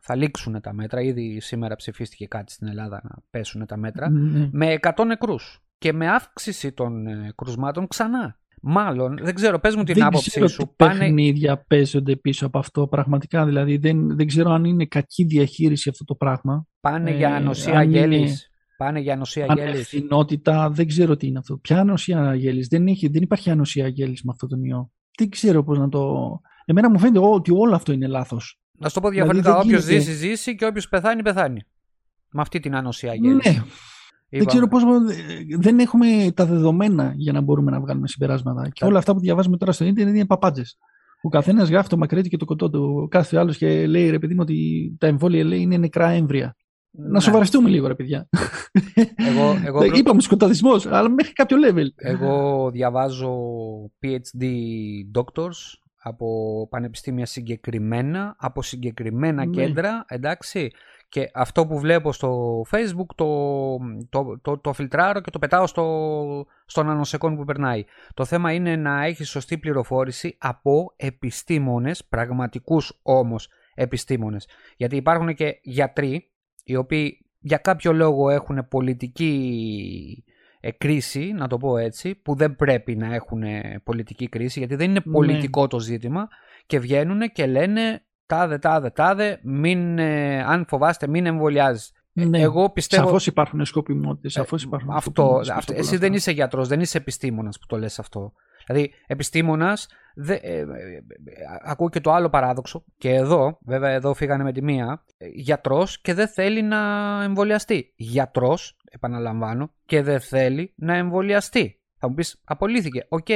θα λήξουν τα μέτρα. Ήδη σήμερα ψηφίστηκε κάτι στην Ελλάδα να πέσουν τα μέτρα. Ναι. Με 100 νεκρούς. Και με αύξηση των ε, κρουσμάτων ξανά. Μάλλον, δεν ξέρω, πες μου την δεν άποψή ξέρω σου. Τι παιχνίδια παίζονται πίσω από αυτό πραγματικά. Δηλαδή δεν, δεν ξέρω αν είναι κακή διαχείριση αυτό το πράγμα. Πάνε Ε, για ανοσία αν γέλης. είναι Πάνε για ανοσία γέλης. Ανευθυνότητα, δεν ξέρω τι είναι αυτό. Ποια ανοσία γέλης; Δεν, έχει, δεν υπάρχει ανοσία γέλης με αυτό τον ιό. Δεν ξέρω πώς να το... Εμένα μου φαίνεται ότι όλο αυτό είναι λάθος. Να σου το πω Δηλαδή, διαφορετικά. δεν Όποιος γίνεται. ζήσει, ζήσει και όποιος πεθάνει, πεθάνει. Με αυτή την ανοσία γέλης. Ναι, δεν ξέρω πώς... Δεν έχουμε τα δεδομένα για να μπορούμε να βγάλουμε συμπεράσματα. Και όλα αυτά που διαβάζουμε τώρα στο ίντερνετ είναι παπάντζες. Ο καθένας γράφει το μακρύ του και το κοντό του. Κάθε άλλος και λέει ρε παιδί μου ότι τα εμβόλια λέει είναι νεκρά έμβρια. Ναι. Να σοβαρευτούμε λίγο, ρε παιδιά. Εγώ, (laughs) εγώ, προ- Είπαμε σκοταδισμός, αλλά μέχρι κάποιο level. εγώ διαβάζω PhD doctors από πανεπιστήμια συγκεκριμένα, από συγκεκριμένα Ναι. κέντρα, εντάξει. Και αυτό που βλέπω στο facebook το, το, το, το φιλτράρω και το πετάω στο, στον ανοσεκόν που περνάει. Το θέμα είναι να έχεις σωστή πληροφόρηση από επιστήμονες, πραγματικούς όμως επιστήμονες. Γιατί υπάρχουν και γιατροί οι οποίοι για κάποιο λόγο έχουν πολιτική ε, κρίση, να το πω έτσι, που δεν πρέπει να έχουν ε, πολιτική κρίση, γιατί δεν είναι Ναι. πολιτικό το ζήτημα και βγαίνουν και λένε τάδε, τάδε, τάδε, μην, ε, αν φοβάστε μην εμβολιάζεις. Ναι. Εγώ πιστεύω... Σαφώς υπάρχουν σκοπιμότητες. Σαφώς υπάρχουν Αυτό, σκοπιμότητες αυτό, πίσω από εσύ όλα δεν αυτά. είσαι γιατρός, δεν είσαι επιστήμονας που το λες αυτό. Δηλαδή, επιστήμονας, δε, ε, ε, ε, ακούω και το άλλο παράδοξο, και εδώ, βέβαια εδώ φύγανε με τη μία, ε, γιατρός και δεν θέλει να εμβολιαστεί. Γιατρός, επαναλαμβάνω, και δεν θέλει να εμβολιαστεί. Θα μου πεις, απολύθηκε, οκ.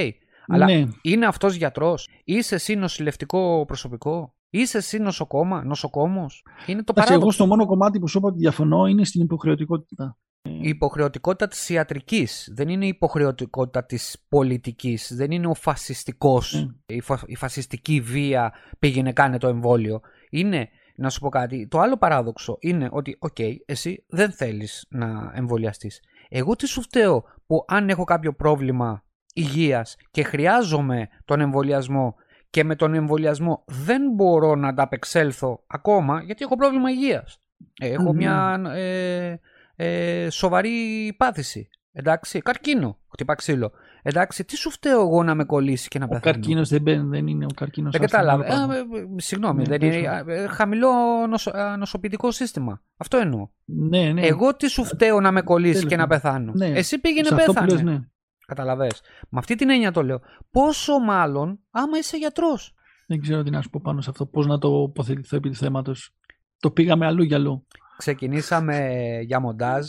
Αλλά Ναι. είναι αυτός γιατρός, είσαι εσύ νοσηλευτικό προσωπικό, είσαι εσύ νοσοκόμα, νοσοκόμος; Είναι το Εντάξει, εγώ παράδοξο. στο μόνο κομμάτι που σου είπα ότι διαφωνώ είναι στην υποχρεωτικότητα. Η υποχρεωτικότητα της ιατρικής δεν είναι η υποχρεωτικότητα της πολιτικής, δεν είναι ο φασιστικός, Ναι. η, φα- η φασιστική βία πήγαινε κάνε το εμβόλιο. Είναι, να σου πω κάτι, το άλλο παράδοξο είναι ότι, οκ, εσύ δεν θέλεις να εμβολιαστείς. Εγώ τι σου φταίω που αν έχω κάποιο πρόβλημα υγείας και χρειάζομαι τον εμβολιασμό και με τον εμβολιασμό δεν μπορώ να ανταπεξέλθω ακόμα γιατί έχω πρόβλημα υγείας. Ε, Έχω Μμμ. μια ε, ε, σοβαρή πάθηση. Εντάξει, καρκίνο, χτύπα ξύλο. Εντάξει, τι σου φταίω εγώ να με κολλήσεις και να Ο πεθάνω. καρκίνος δεν, μπαίνει, δεν είναι ο καρκίνος. Δεν κατάλαβα. Ε, ε, ε, συγγνώμη, Ναι, δεν πες είναι, μου. ε, χαμηλό νοσο, ε, νοσοποιητικό σύστημα. Αυτό εννοώ. Ναι, ναι. Εγώ τι σου φταίω να με κολλήσεις Τέλος και να πάντων. πεθάνω; Ναι. Εσύ πήγαινε Σε αυτό που πέθανε. λες, ναι. Καταλαβες. Με αυτή την έννοια το λέω. Πόσο μάλλον άμα είσαι γιατρός; Δεν ξέρω τι να σου πω πάνω σε αυτό. Πώς να το τοποθετηθώ επί του θέματος. Το πήγαμε αλλού για αλλού. Ξεκινήσαμε για μοντάζ.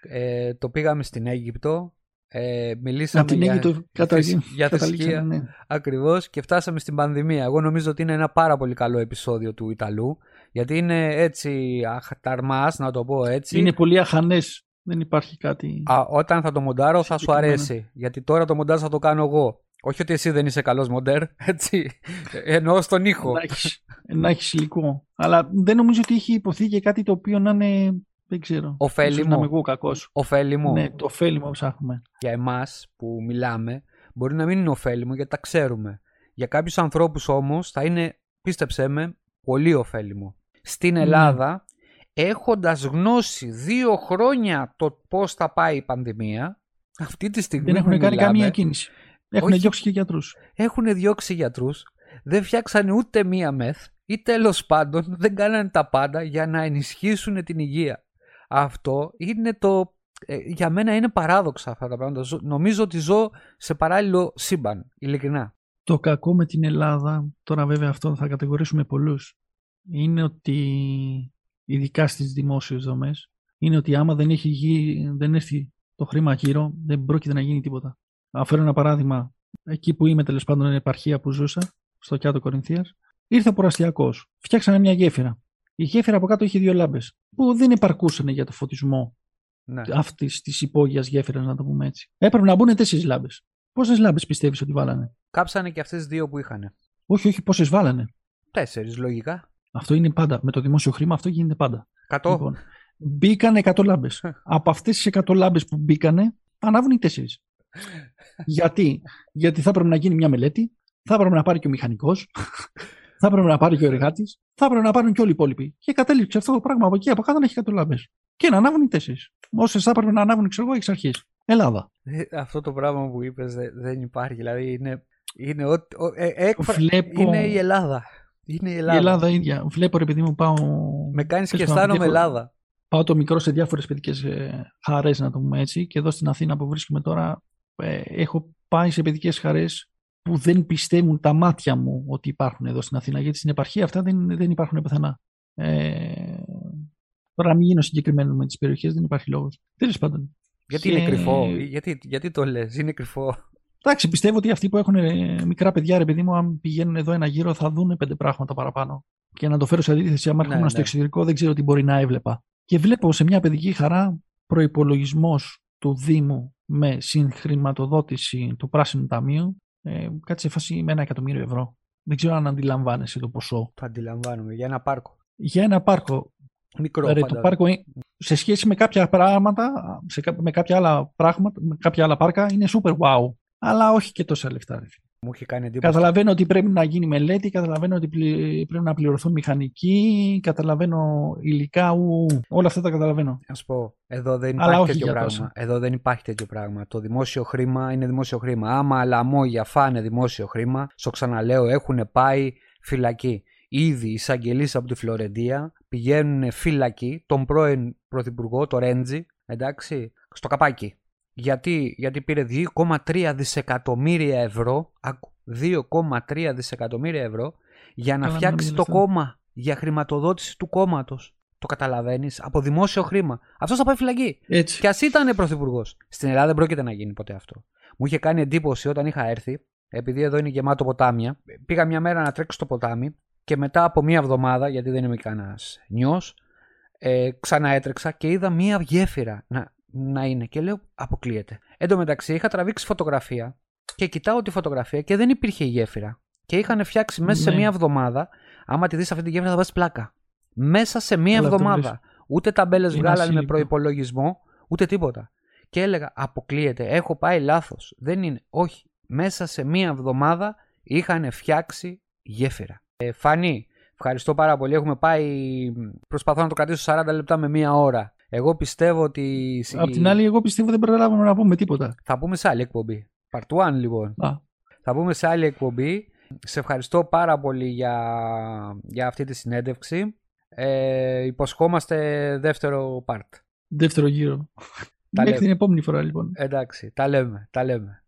Ε, το πήγαμε στην Αίγυπτο. Ε, μιλήσαμε Να την για, Αίγυπτο κατα- για καταλήξαμε, θρησκεία. ναι. Ακριβώς και φτάσαμε στην πανδημία. Εγώ νομίζω ότι είναι ένα πάρα πολύ καλό επεισόδιο του Ιταλού. Γιατί είναι έτσι αχταρμάς, να το πω έτσι. Είναι πολύ αχανές. Δεν υπάρχει κάτι. Α, όταν θα το μοντάρω θα σου Συγκεκριμένα. αρέσει. Γιατί τώρα το μοντάζ θα το κάνω εγώ. Όχι ότι εσύ δεν είσαι καλός μοντέρ, έτσι. Εννοώ στον ήχο. να έχεις, να έχεις υλικό. Αλλά δεν νομίζω ότι έχει υποθεί και κάτι το οποίο να είναι. Δεν ξέρω. Ωφέλιμο. Ίσως να είμαι εγώ κακός. Ωφέλιμο. Ναι, το ωφέλιμο ψάχνουμε. Για εμάς που μιλάμε μπορεί να μην είναι ωφέλιμο γιατί τα ξέρουμε. Για κάποιους ανθρώπους όμως θα είναι, πίστεψέ με, πολύ ωφέλιμο. Στην Ναι. Ελλάδα, έχοντας γνώση δύο χρόνια το πώς θα πάει η πανδημία, αυτή τη στιγμή Δεν έχουν που κάνει μιλάμε, καμία κίνηση. Έχουν Όχι. διώξει και γιατρούς. έχουν διώξει γιατρούς, δεν φτιάξανε ούτε μία μεθ ή τέλος πάντων δεν κάνανε τα πάντα για να ενισχύσουν την υγεία. Αυτό είναι το... ε, για μένα είναι παράδοξα αυτά τα πράγματα. Ζω- Νομίζω ότι ζω σε παράλληλο σύμπαν, ειλικρινά. Το κακό με την Ελλάδα, τώρα βέβαια αυτό θα κατηγορήσουμε πολλούς, είναι ότι ειδικά στις δημόσιες δομές, είναι ότι άμα δεν, έχει γι- δεν έρθει το χρήμα γύρω, δεν πρόκειται να γίνει τίποτα. Να φέρω ένα παράδειγμα. Εκεί που είμαι τέλος πάντων, είναι επαρχία που ζούσα, στο Κιάτο Κορινθίας, ήρθε ο Ποραστιακός. Φτιάξανε μια γέφυρα. Η γέφυρα από κάτω είχε δύο λάμπες, που δεν επαρκούσαν για το φωτισμό ναι. αυτής της υπόγειας γέφυρας, να το πούμε έτσι. Έπρεπε να μπουν τέσσερις λάμπες. Πόσες λάμπες πιστεύεις ότι βάλανε; Κάψανε και αυτές δύο που είχαν. Όχι, όχι, πόσες βάλανε; Τέσσερις, λογικά. Αυτό είναι πάντα. Με το δημόσιο χρήμα αυτό γίνεται πάντα. Κατώ. Λοιπόν, μπήκανε 100 λάμπες. Από αυτές τις 100 λάμπες που μπήκανε, ανάβουν οι τέσσερις. Γιατί; Γιατί θα έπρεπε να γίνει μια μελέτη, θα έπρεπε να πάρει και ο μηχανικός, θα έπρεπε να πάρει και ο εργάτης, θα έπρεπε να πάρουν και όλοι οι υπόλοιποι. Και κατέληξε αυτό το πράγμα από εκεί από κάτω να έχει 100 λάμπε. Και να ανάβουν οι τέσσερις. Όσες θα έπρεπε να ανάβουν, ξέρω εγώ, εξ αρχής. Ελλάδα. Ε, αυτό το πράγμα που είπες δεν υπάρχει. Δηλαδή είναι, είναι, ο, ε, Βλέπω... είναι η Ελλάδα. Είναι η Ελλάδα. Η Ελλάδα ίδια. Βλέπω, επειδή μου πάω. Με κάνεις και αισθάνομαι Ελλάδα. Πάω το μικρό σε διάφορες παιδικές ε, χαρές, να το πούμε έτσι. Και εδώ στην Αθήνα που βρίσκομαι τώρα, ε, έχω πάει σε παιδικές χαρές που δεν πιστεύουν τα μάτια μου ότι υπάρχουν εδώ στην Αθήνα. Γιατί στην επαρχία αυτά δεν, δεν υπάρχουν πουθενά. Ε, τώρα, μην γίνω συγκεκριμένος με τις περιοχές, δεν υπάρχει λόγος. Τέλος πάντων. Γιατί είναι κρυφό, γιατί, γιατί το λες, είναι κρυφό. Εντάξει, πιστεύω ότι αυτοί που έχουν ε, μικρά παιδιά, ρε παιδί μου, αν πηγαίνουν εδώ ένα γύρο, θα δουν πέντε πράγματα παραπάνω. Και να το φέρω σε αντίθεση, άμα έρχομαι ναι, στο ναι. εξωτερικό, δεν ξέρω τι μπορεί να έβλεπα. Και βλέπω σε μια παιδική χαρά προπολογισμό του Δήμου με συγχρηματοδότηση του Πράσινου Ταμείου ε, κάτι σε φάση με ένα εκατομμύριο ευρώ. Δεν ξέρω αν αντιλαμβάνεσαι το ποσό. Το αντιλαμβάνομαι. Για ένα πάρκο. Για ένα πάρκο. Μικρό. Ρε, το πάρκο σε σχέση με κάποια πράγματα, σε, με, κάποια άλλα πράγματα, με κάποια άλλα πάρκα είναι super wow. Αλλά όχι και τόσα λεφτά. Μου έχει κάνει εντύπωση. Καταλαβαίνω ότι πρέπει να γίνει μελέτη, καταλαβαίνω ότι πρέπει να πληρωθούν μηχανικοί, καταλαβαίνω υλικά, ου, όλα αυτά τα καταλαβαίνω. Α πω, εδώ δεν υπάρχει τέτοιο πράγμα. Εδώ δεν υπάρχει τέτοιο πράγμα. Το δημόσιο χρήμα είναι δημόσιο χρήμα. Άμα λαμόγια φάνε δημόσιο χρήμα, στο ξαναλέω, έχουν πάει φυλακή. Ήδη οι εισαγγελείς από τη Φλωρεντία πηγαίνουν φυλακή τον πρώην πρωθυπουργό, το Ρέντζι, εντάξει, στο καπάκι. Γιατί, γιατί πήρε 2,3 δισεκατομμύρια ευρώ, 2,3 δισεκατομμύρια ευρώ για να φτιάξει το κόμμα, για χρηματοδότηση του κόμματος. Το καταλαβαίνεις, από δημόσιο χρήμα. Αυτός θα πάει φυλακή. Έτσι. Και ας ήταν πρωθυπουργός. Στην Ελλάδα δεν πρόκειται να γίνει ποτέ αυτό. Μου είχε κάνει εντύπωση όταν είχα έρθει, επειδή εδώ είναι γεμάτο ποτάμια, πήγα μια μέρα να τρέξω στο ποτάμι και μετά από μία εβδομάδα, γιατί δεν είμαι κανένας νιός, ε, ξαναέτρεξα και είδα μία γέφυρα να, να είναι. Και λέω, αποκλείεται. Εν τω μεταξύ, είχα τραβήξει φωτογραφία και κοιτάω τη φωτογραφία και δεν υπήρχε η γέφυρα. Και είχαν φτιάξει μέσα σε ναι. μία εβδομάδα. Άμα τη δεις αυτή τη γέφυρα, θα βάζεις πλάκα. Μέσα σε μία εβδομάδα. Ούτε ταμπέλες βγάλανε με προπολογισμό, ούτε τίποτα. Και έλεγα, αποκλείεται. Έχω πάει λάθος. Δεν είναι. Όχι. Μέσα σε μία εβδομάδα είχαν φτιάξει γέφυρα. Ε, Φανή, ευχαριστώ πάρα πολύ. Έχουμε πάει. Προσπαθώ να το κρατήσω 40 λεπτά με μία ώρα. Εγώ πιστεύω ότι. Απ' την άλλη, εγώ πιστεύω δεν προλάβαμε να πούμε τίποτα. Θα πούμε σε άλλη εκπομπή. Part 1 λοιπόν. Θα πούμε σε άλλη εκπομπή. Σε ευχαριστώ πάρα πολύ για, για αυτή τη συνέντευξη. Ε, υποσχόμαστε δεύτερο part. Δεύτερο γύρο. Μέχρι την επόμενη φορά λοιπόν. Εντάξει, τα λέμε, τα λέμε.